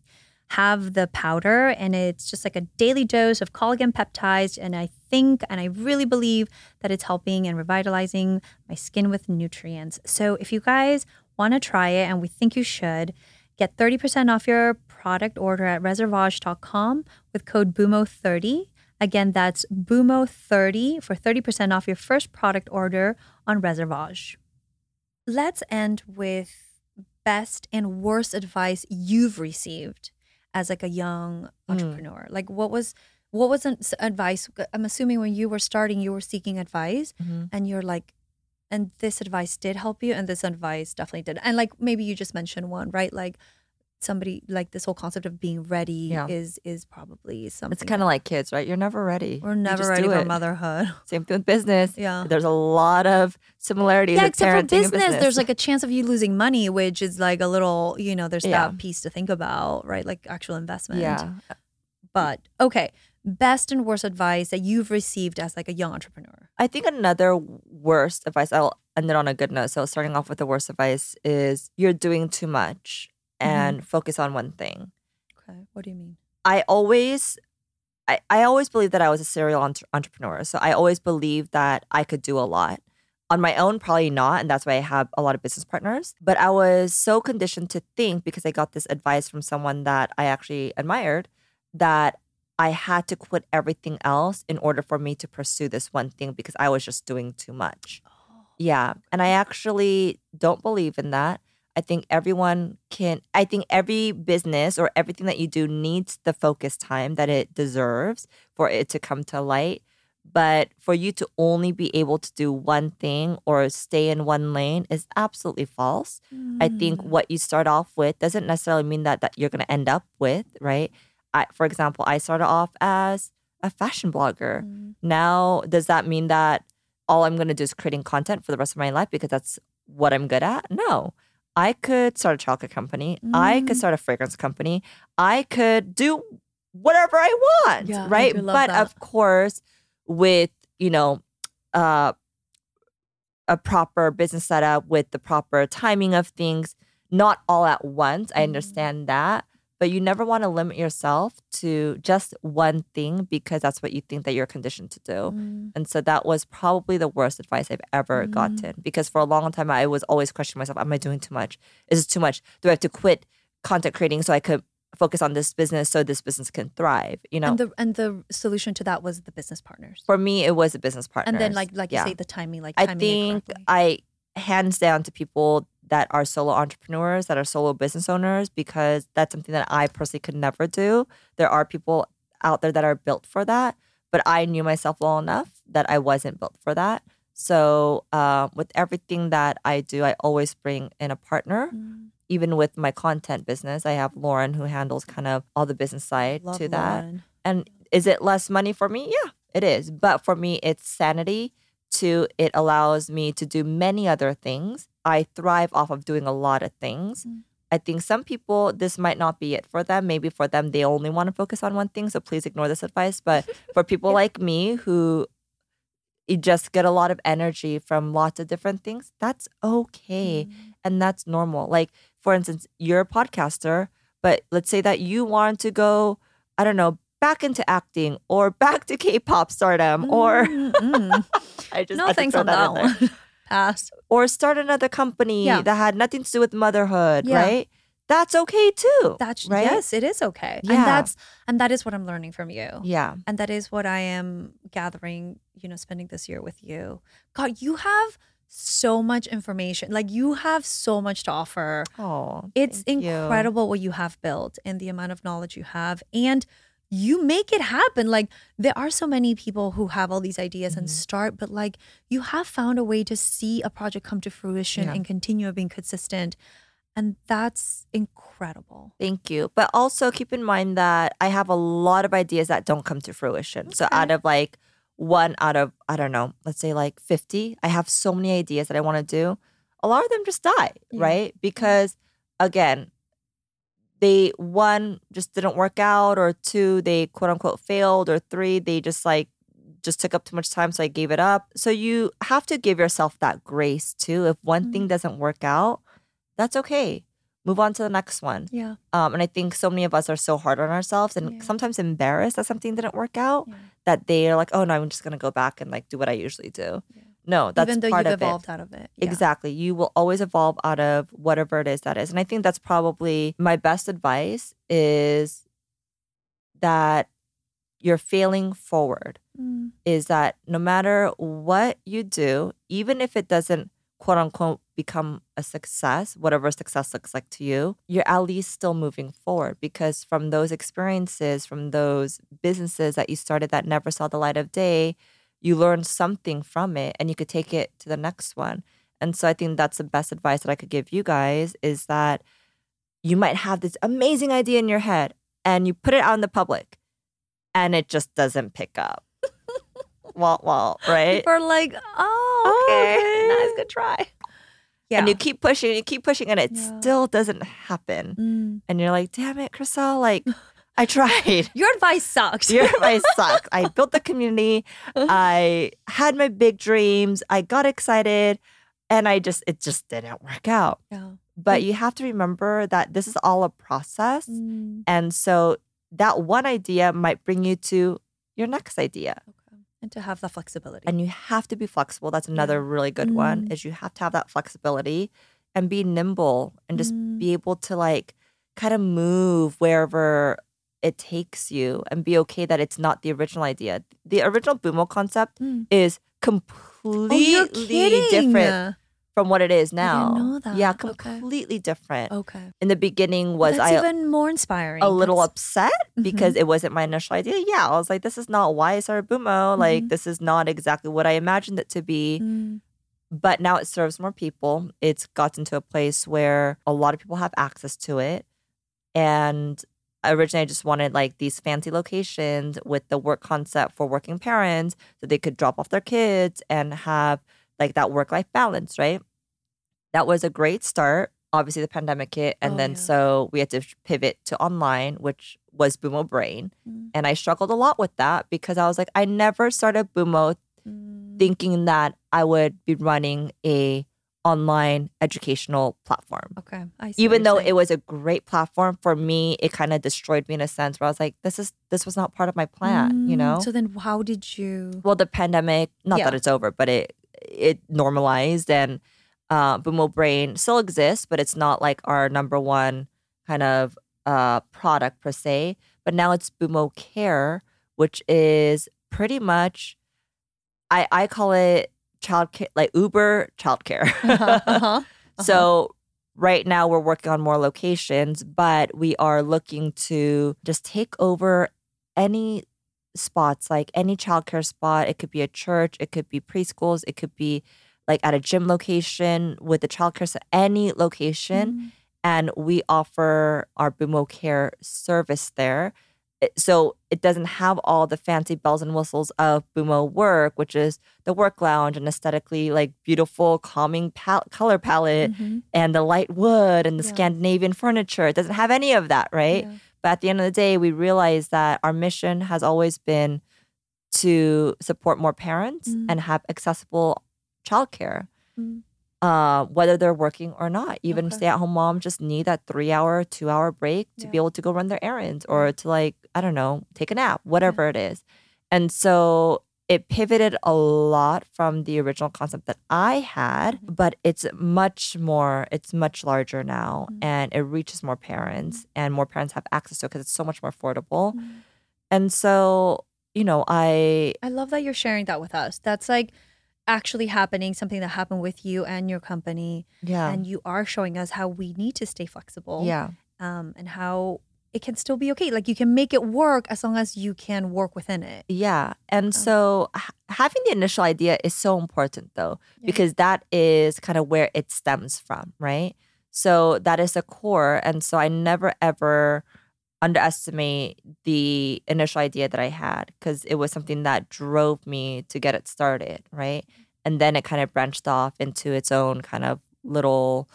Speaker 1: have the powder, and it's just like a daily dose of collagen peptides. And I think and I really believe that it's helping and revitalizing my skin with nutrients. So if you guys want to try it, and we think you should, get 30% off your product order at reservage.com with code BUMO30. Again, that's BUMO30 for 30% off your first product order on Reservage. Let's end with best and worst advice you've received as like a young mm. entrepreneur. Like what was what was an advice? I'm assuming when you were starting, you were seeking advice mm-hmm. and you're like, and this advice did help you and this advice definitely did. And like maybe you just mentioned one, right? Like somebody like this whole concept of being ready
Speaker 2: Yeah.
Speaker 1: is is probably something.
Speaker 2: It's kind of like kids, right? You're never ready.
Speaker 1: we're never ready for
Speaker 2: it.
Speaker 1: motherhood.
Speaker 2: Same thing with business.
Speaker 1: Yeah.
Speaker 2: There's a lot of similarities.
Speaker 1: Yeah, except for
Speaker 2: and
Speaker 1: business, there's like a chance of you losing money, which is like a little, you know, there's
Speaker 2: Yeah.
Speaker 1: that piece to think about, right? Like actual investment.
Speaker 2: yeah.
Speaker 1: But okay, best and worst advice that you've received as like a young entrepreneur.
Speaker 2: I think another worst advice, I'll end it on a good note. So, starting off with the worst advice is you're doing too much Mm-hmm. and focus on one thing.
Speaker 1: Okay, what do you mean?
Speaker 2: I always, I, I always believed that I was a serial entre- entrepreneur. So, I always believed that I could do a lot. On my own, probably not. And that's why I have a lot of business partners. But I was so conditioned to think because I got this advice from someone that I actually admired that I had to quit everything else in order for me to pursue this one thing because I was just doing too much. Oh, yeah. And I actually don't believe in that. I think everyone can, I think every business or everything that you do needs the focus time that it deserves for it to come to light. But for you to only be able to do one thing or stay in one lane is absolutely false. I think mm. what you start off with doesn't necessarily mean that, that you're going to end up with, right? I, for example, I started off as a fashion blogger. Mm. Now, does that mean that all I'm going to do is creating content for the rest of my life because that's what I'm good at? No. I could start a chocolate company. I could start a fragrance company. I could do whatever I want,
Speaker 1: Yeah,
Speaker 2: right?
Speaker 1: love
Speaker 2: but
Speaker 1: that.
Speaker 2: of course, with, you know, uh a proper business setup with the proper timing of things, not all at once.
Speaker 1: Mm-hmm.
Speaker 2: I understand that. But you never want to limit yourself to just one thing because that's what you think that you're conditioned to do.
Speaker 1: Mm.
Speaker 2: And so that was probably the worst advice I've ever gotten because for a long time I was always questioning myself, am I doing too much? Is this too much? Do I have to quit content creating so I could focus on this business so this business can thrive? You know,
Speaker 1: And the and the solution to that was the business partners.
Speaker 2: for me it was a business partner.
Speaker 1: And then like like
Speaker 2: Yeah.
Speaker 1: you say the timing, like
Speaker 2: I think. I hands down to people that are solo entrepreneurs, that are solo business owners, because that's something that I personally could never do. There are people out there that are built for that, but I knew myself well enough that I wasn't built for that. So uh, with everything that I do, I always bring in a partner.
Speaker 1: Mm.
Speaker 2: Even with my content business, I have Lauren who handles kind of all the business side
Speaker 1: Love
Speaker 2: to that.
Speaker 1: Lauren.
Speaker 2: And is it less money for me? Yeah, it is. But for me, it's sanity. To it allows me to do many other things. I thrive off of doing a lot of things.
Speaker 1: Mm.
Speaker 2: I think some people, this might not be it for them. Maybe for them, they only want to focus on one thing. So please ignore this advice. But for people like me who you just get a lot of energy from lots of different things, that's okay.
Speaker 1: Mm.
Speaker 2: And that's normal. Like, for instance, you're a podcaster, but let's say that you want to go, I don't know, back into acting or back to K-pop stardom or
Speaker 1: Mm, mm.
Speaker 2: I just
Speaker 1: no thanks on that
Speaker 2: there.
Speaker 1: one. Pass.
Speaker 2: or start another company
Speaker 1: Yeah.
Speaker 2: that had nothing to do with motherhood,
Speaker 1: Yeah.
Speaker 2: right? That's okay too.
Speaker 1: That's
Speaker 2: right.
Speaker 1: yes, it is okay.
Speaker 2: Yeah.
Speaker 1: And that's and that is what I'm learning from you.
Speaker 2: Yeah.
Speaker 1: And that is what I am gathering, you know, spending this year with you. God, you have so much information. Like you have so much to offer.
Speaker 2: Oh,
Speaker 1: It's
Speaker 2: thank you.
Speaker 1: incredible what you have built and the amount of knowledge you have. And you make it happen. Like there are so many people who have all these ideas and
Speaker 2: Mhm.
Speaker 1: start, but like you have found a way to see a project come to fruition
Speaker 2: Yeah.
Speaker 1: and continue being consistent. And that's incredible.
Speaker 2: Thank you. But also keep in mind that I have a lot of ideas that don't come to fruition. So out of like one out of, I don't know, let's say like 50, I have so many ideas that I want to do. A lot of them just die,
Speaker 1: Yeah.
Speaker 2: right? Because again, they one just didn't work out, or two, they quote unquote failed, or three, they just like just took up too much time, so I gave it up. So you have to give yourself that grace too. If one thing doesn't work out, that's okay. Move on to the next one.
Speaker 1: Yeah.
Speaker 2: Um, and I think so many of us are so hard on ourselves and
Speaker 1: Yeah.
Speaker 2: sometimes embarrassed that something didn't work out
Speaker 1: Yeah.
Speaker 2: that they are like, oh no, I'm just gonna go back and like do what I usually do.
Speaker 1: Yeah.
Speaker 2: No, that's
Speaker 1: Even though
Speaker 2: part
Speaker 1: you've
Speaker 2: of
Speaker 1: evolved
Speaker 2: it.
Speaker 1: out of it. Yeah.
Speaker 2: Exactly. You will always evolve out of whatever it is that is. And I think that's probably my best advice is that you're failing forward
Speaker 1: Mm.
Speaker 2: is that no matter what you do, even if it doesn't quote unquote become a success, whatever success looks like to you, you're at least still moving forward because from those experiences, from those businesses that you started that never saw the light of day, you learn something from it and you could take it to the next one. And so I think that's the best advice that I could give you guys is that you might have this amazing idea in your head and you put it out in the public and it just doesn't pick up. well, well, right?
Speaker 1: People are like, oh, okay.
Speaker 2: Okay.
Speaker 1: Nice, good try. Yeah.
Speaker 2: And you keep pushing, you keep pushing, and it
Speaker 1: Yeah.
Speaker 2: still doesn't happen.
Speaker 1: Mm.
Speaker 2: And you're like, damn it, Chriselle, like, I tried.
Speaker 1: Your advice sucks.
Speaker 2: Your advice sucks. I built the community. I had my big dreams. I got excited, and I just, it just didn't work out.
Speaker 1: yeah.
Speaker 2: But you have to remember that this is all a process.
Speaker 1: Mm.
Speaker 2: And so that one idea might bring you to your next idea.
Speaker 1: Okay. And to have the flexibility.
Speaker 2: and you have to be flexible that's another really good one
Speaker 1: Mm.
Speaker 2: is you have to have that flexibility and be nimble and just
Speaker 1: Mm.
Speaker 2: be able to like kind of move wherever it takes you and be okay that it's not the original idea the original bumo concept
Speaker 1: Mm.
Speaker 2: is
Speaker 1: oh,
Speaker 2: completely
Speaker 1: kidding.
Speaker 2: different from what it is now
Speaker 1: know that.
Speaker 2: yeah
Speaker 1: Okay.
Speaker 2: completely different
Speaker 1: Okay.
Speaker 2: in the beginning was
Speaker 1: That's
Speaker 2: i
Speaker 1: even more inspiring.
Speaker 2: a little
Speaker 1: That's-
Speaker 2: upset
Speaker 1: Mhm.
Speaker 2: because it wasn't my initial idea. Yeah, I was like, this is not why I started Bumo. Like,
Speaker 1: Mhm.
Speaker 2: this is not exactly what I imagined it to be.
Speaker 1: Mm.
Speaker 2: But now it serves more people. It's gotten to a place where a lot of people have access to it. And originally, I just wanted like these fancy locations with the work concept for working parents so they could drop off their kids and have like that work life balance, right? That was a great start. Obviously, the pandemic hit. And
Speaker 1: Oh,
Speaker 2: then
Speaker 1: yeah.
Speaker 2: so we had to pivot to online, which was Bumo Brain.
Speaker 1: Mm.
Speaker 2: And I struggled a lot with that because I was like, I never started Bumo
Speaker 1: Mm.
Speaker 2: thinking that I would be running a online educational platform.
Speaker 1: Okay. I see
Speaker 2: Even though
Speaker 1: you're
Speaker 2: it was a great platform for me, it kind of destroyed me in a sense where I was like, this is this was not part of my plan, you
Speaker 1: Mm,
Speaker 2: know?
Speaker 1: So then, how did you?
Speaker 2: well, the pandemic, not
Speaker 1: Yeah.
Speaker 2: that it's over, but it it normalized and uh Bumo Brain still exists, but it's not like our number one kind of uh product per se. But now it's Bumo Care, which is pretty much I I call it child care like Uber childcare.
Speaker 1: Uh-huh, uh-huh.
Speaker 2: So right now we're working on more locations, but we are looking to just take over any spots, like any childcare spot. It could be a church, it could be preschools, it could be like at a gym location with the childcare, so any location.
Speaker 1: Mm.
Speaker 2: And we offer our Bumo Care service there. It- So it doesn't have all the fancy bells and whistles of Bumo Work, which is the work lounge and aesthetically like beautiful, calming pal- color palette
Speaker 1: Mhm.
Speaker 2: and the light wood and the
Speaker 1: Yeah.
Speaker 2: Scandinavian furniture. It doesn't have any of that, right?
Speaker 1: Yeah.
Speaker 2: But at the end of the day, we realize that our mission has always been to support more parents
Speaker 1: Mm.
Speaker 2: and have accessible childcare,
Speaker 1: Mm.
Speaker 2: Uh, whether they're working or not. Even
Speaker 1: Okay.
Speaker 2: stay at home moms just need that three hour, two hour break to be able to go run their errands or to, like, I don't know, take a nap, whatever it is. And so it pivoted a lot from the original concept that I had,
Speaker 1: Mm-hmm.
Speaker 2: but it's much more, it's much larger now
Speaker 1: Mm.
Speaker 2: and it reaches more parents and more parents have access to it because it's so much more affordable.
Speaker 1: Mm.
Speaker 2: And so, you know, I,
Speaker 1: I love that you're sharing that with us. That's like, actually happening, something that happened with you and your company,
Speaker 2: Yeah.
Speaker 1: and you are showing us how we need to stay flexible.
Speaker 2: yeah.
Speaker 1: Um, and how it can still be okay. Like you can make it work as long as you can work within it.
Speaker 2: Yeah. And so h- having the initial idea is so important though,
Speaker 1: Yeah.
Speaker 2: because that is kind of where it stems from, right? So that is a core. And so I never ever underestimate the initial idea that I had because it was something that drove me to get it started, right? And then it kind of branched off into its own kind of little,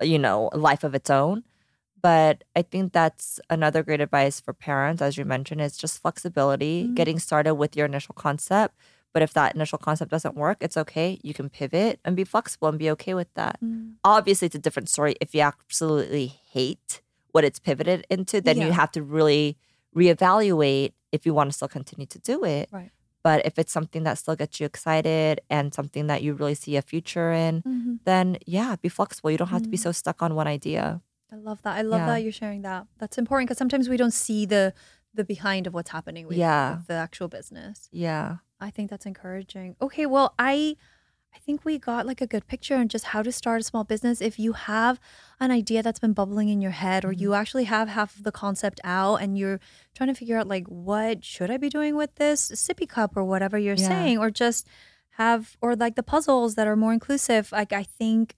Speaker 2: you know, life of its own. But I think that's another great advice for parents, as you mentioned, is just flexibility,
Speaker 1: Mhm.
Speaker 2: getting started with your initial concept. But if that initial concept doesn't work, it's okay. You can pivot and be flexible and be okay with that. Obviously, it's a different story if you absolutely hate what it's pivoted into, then you have to really reevaluate if you want to still continue to do it.
Speaker 1: Right.
Speaker 2: But if it's something that still gets you excited and something that you really see a future in,
Speaker 1: Mhm.
Speaker 2: then yeah, be flexible. You don't have to be
Speaker 1: Mhm.
Speaker 2: so stuck on one idea.
Speaker 1: I love that. I love
Speaker 2: Yeah.
Speaker 1: that you're sharing that. That's important because sometimes we don't see the the behind of what's happening with,
Speaker 2: Yeah.
Speaker 1: with the actual business.
Speaker 2: Yeah.
Speaker 1: I think that's encouraging. Okay, well, I I think we got like a good picture on just how to start a small business. If you have an idea that's been bubbling in your head or you actually have half of the concept out and you're trying to figure out like what should I be doing with this sippy cup or whatever you're
Speaker 2: Yeah.
Speaker 1: saying or just have or like the puzzles that are more inclusive, like I think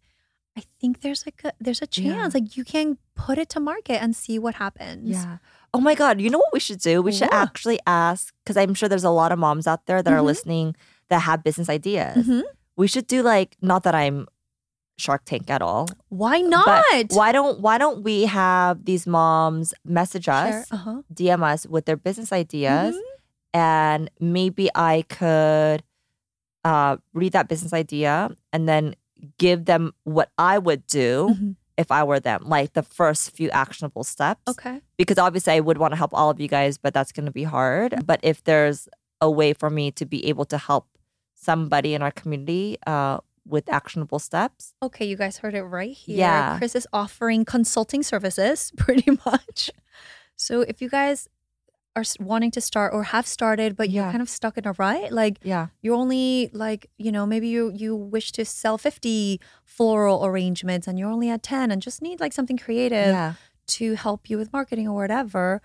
Speaker 1: I think there's like a there's a
Speaker 2: Yeah.
Speaker 1: chance like you can put it to market and see what happens.
Speaker 2: Yeah. Oh my God. You know what we should do? We should
Speaker 1: Yeah.
Speaker 2: actually ask, because I'm sure there's a lot of moms out there that are
Speaker 1: Mhm.
Speaker 2: listening that have business ideas.
Speaker 1: Mhm.
Speaker 2: We should do like, not that I'm Shark Tank at all.
Speaker 1: Why not?
Speaker 2: But why don't why don't we have these moms message us,
Speaker 1: Share- uh-huh.
Speaker 2: DM us with their business ideas,
Speaker 1: Mhm.
Speaker 2: and maybe I could uh, read that business idea and then give them what I would do
Speaker 1: Mhm.
Speaker 2: if I were them, like the first few actionable steps.
Speaker 1: Okay.
Speaker 2: Because obviously I would want to help all of you guys, but that's going to be hard. But if there's a way for me to be able to help somebody in our community uh, with actionable steps,
Speaker 1: Okay, you guys heard it right here.
Speaker 2: Yeah.
Speaker 1: Chris is offering consulting services pretty much. So if you guys are wanting to start or have started but you're kind of stuck in a rut, like
Speaker 2: yeah,
Speaker 1: you're only like, you know, maybe you you wish to sell 50 floral arrangements and you're only at 10 and just need like something creative
Speaker 2: yeah,
Speaker 1: to help you with marketing or whatever,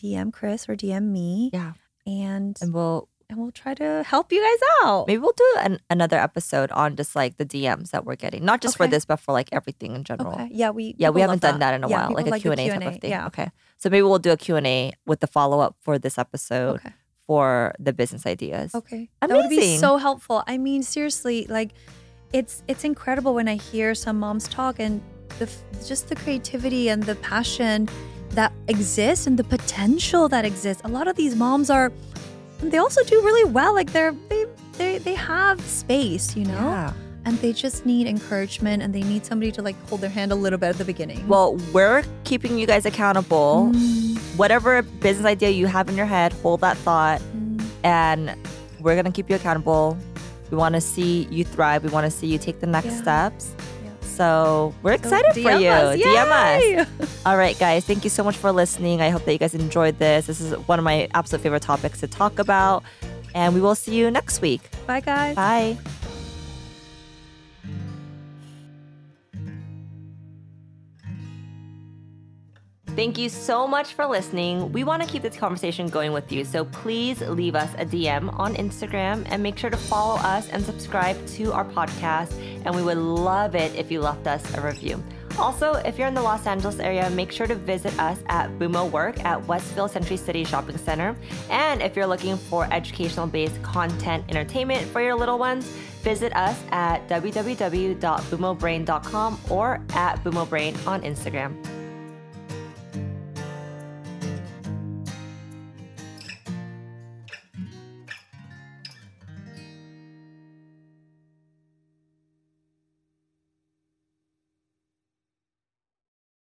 Speaker 1: DM Chris or DM me
Speaker 2: yeah,
Speaker 1: and
Speaker 2: and we'll
Speaker 1: and we'll try to help you guys out.
Speaker 2: maybe we'll do an, another episode on just like the DMs that we're getting, not just for this, but for like everything in general.
Speaker 1: Okay. Yeah, we
Speaker 2: Yeah, we haven't done that, in a
Speaker 1: Yeah,
Speaker 2: while, like a
Speaker 1: the
Speaker 2: Q&A type of thing.
Speaker 1: Yeah.
Speaker 2: Okay. So maybe we'll do a Q&A with the follow-up for this episode
Speaker 1: Okay.
Speaker 2: for the business ideas.
Speaker 1: Okay. That would be so helpful. I mean, seriously, like it's it's incredible when I hear some moms talk and the just the creativity and the passion that exists and the potential that exists. A lot of these moms are they also do really well. Like they're they they they have space, you know?
Speaker 2: Yeah.
Speaker 1: And they just need encouragement and they need somebody to like hold their hand a little bit at the beginning.
Speaker 2: Well, we're keeping you guys accountable.
Speaker 1: Mm,
Speaker 2: Whatever business idea you have in your head, hold that thought
Speaker 1: mm,
Speaker 2: and we're going to keep you accountable. We want to see you thrive. We want to see you take the next
Speaker 1: Yeah.
Speaker 2: steps. So we're
Speaker 1: so
Speaker 2: excited for you.
Speaker 1: us.
Speaker 2: DM us. All right, guys. Thank you so much for listening. I hope that you guys enjoyed this. This is one of my absolute favorite topics to talk about. And we will see you next week.
Speaker 1: Bye guys.
Speaker 2: Bye. Thank you so much for listening. We want to keep this conversation going with you, so please leave us a DM on Instagram and make sure to follow us and subscribe to our podcast. And we would love it if you left us a review. Also, if you're in the Los Angeles area, make sure to visit us at Bumo Work at Westfield Century City Shopping Center. And if you're looking for educational based content entertainment for your little ones, visit us at www.bumobrain.com or at bumobrain on Instagram.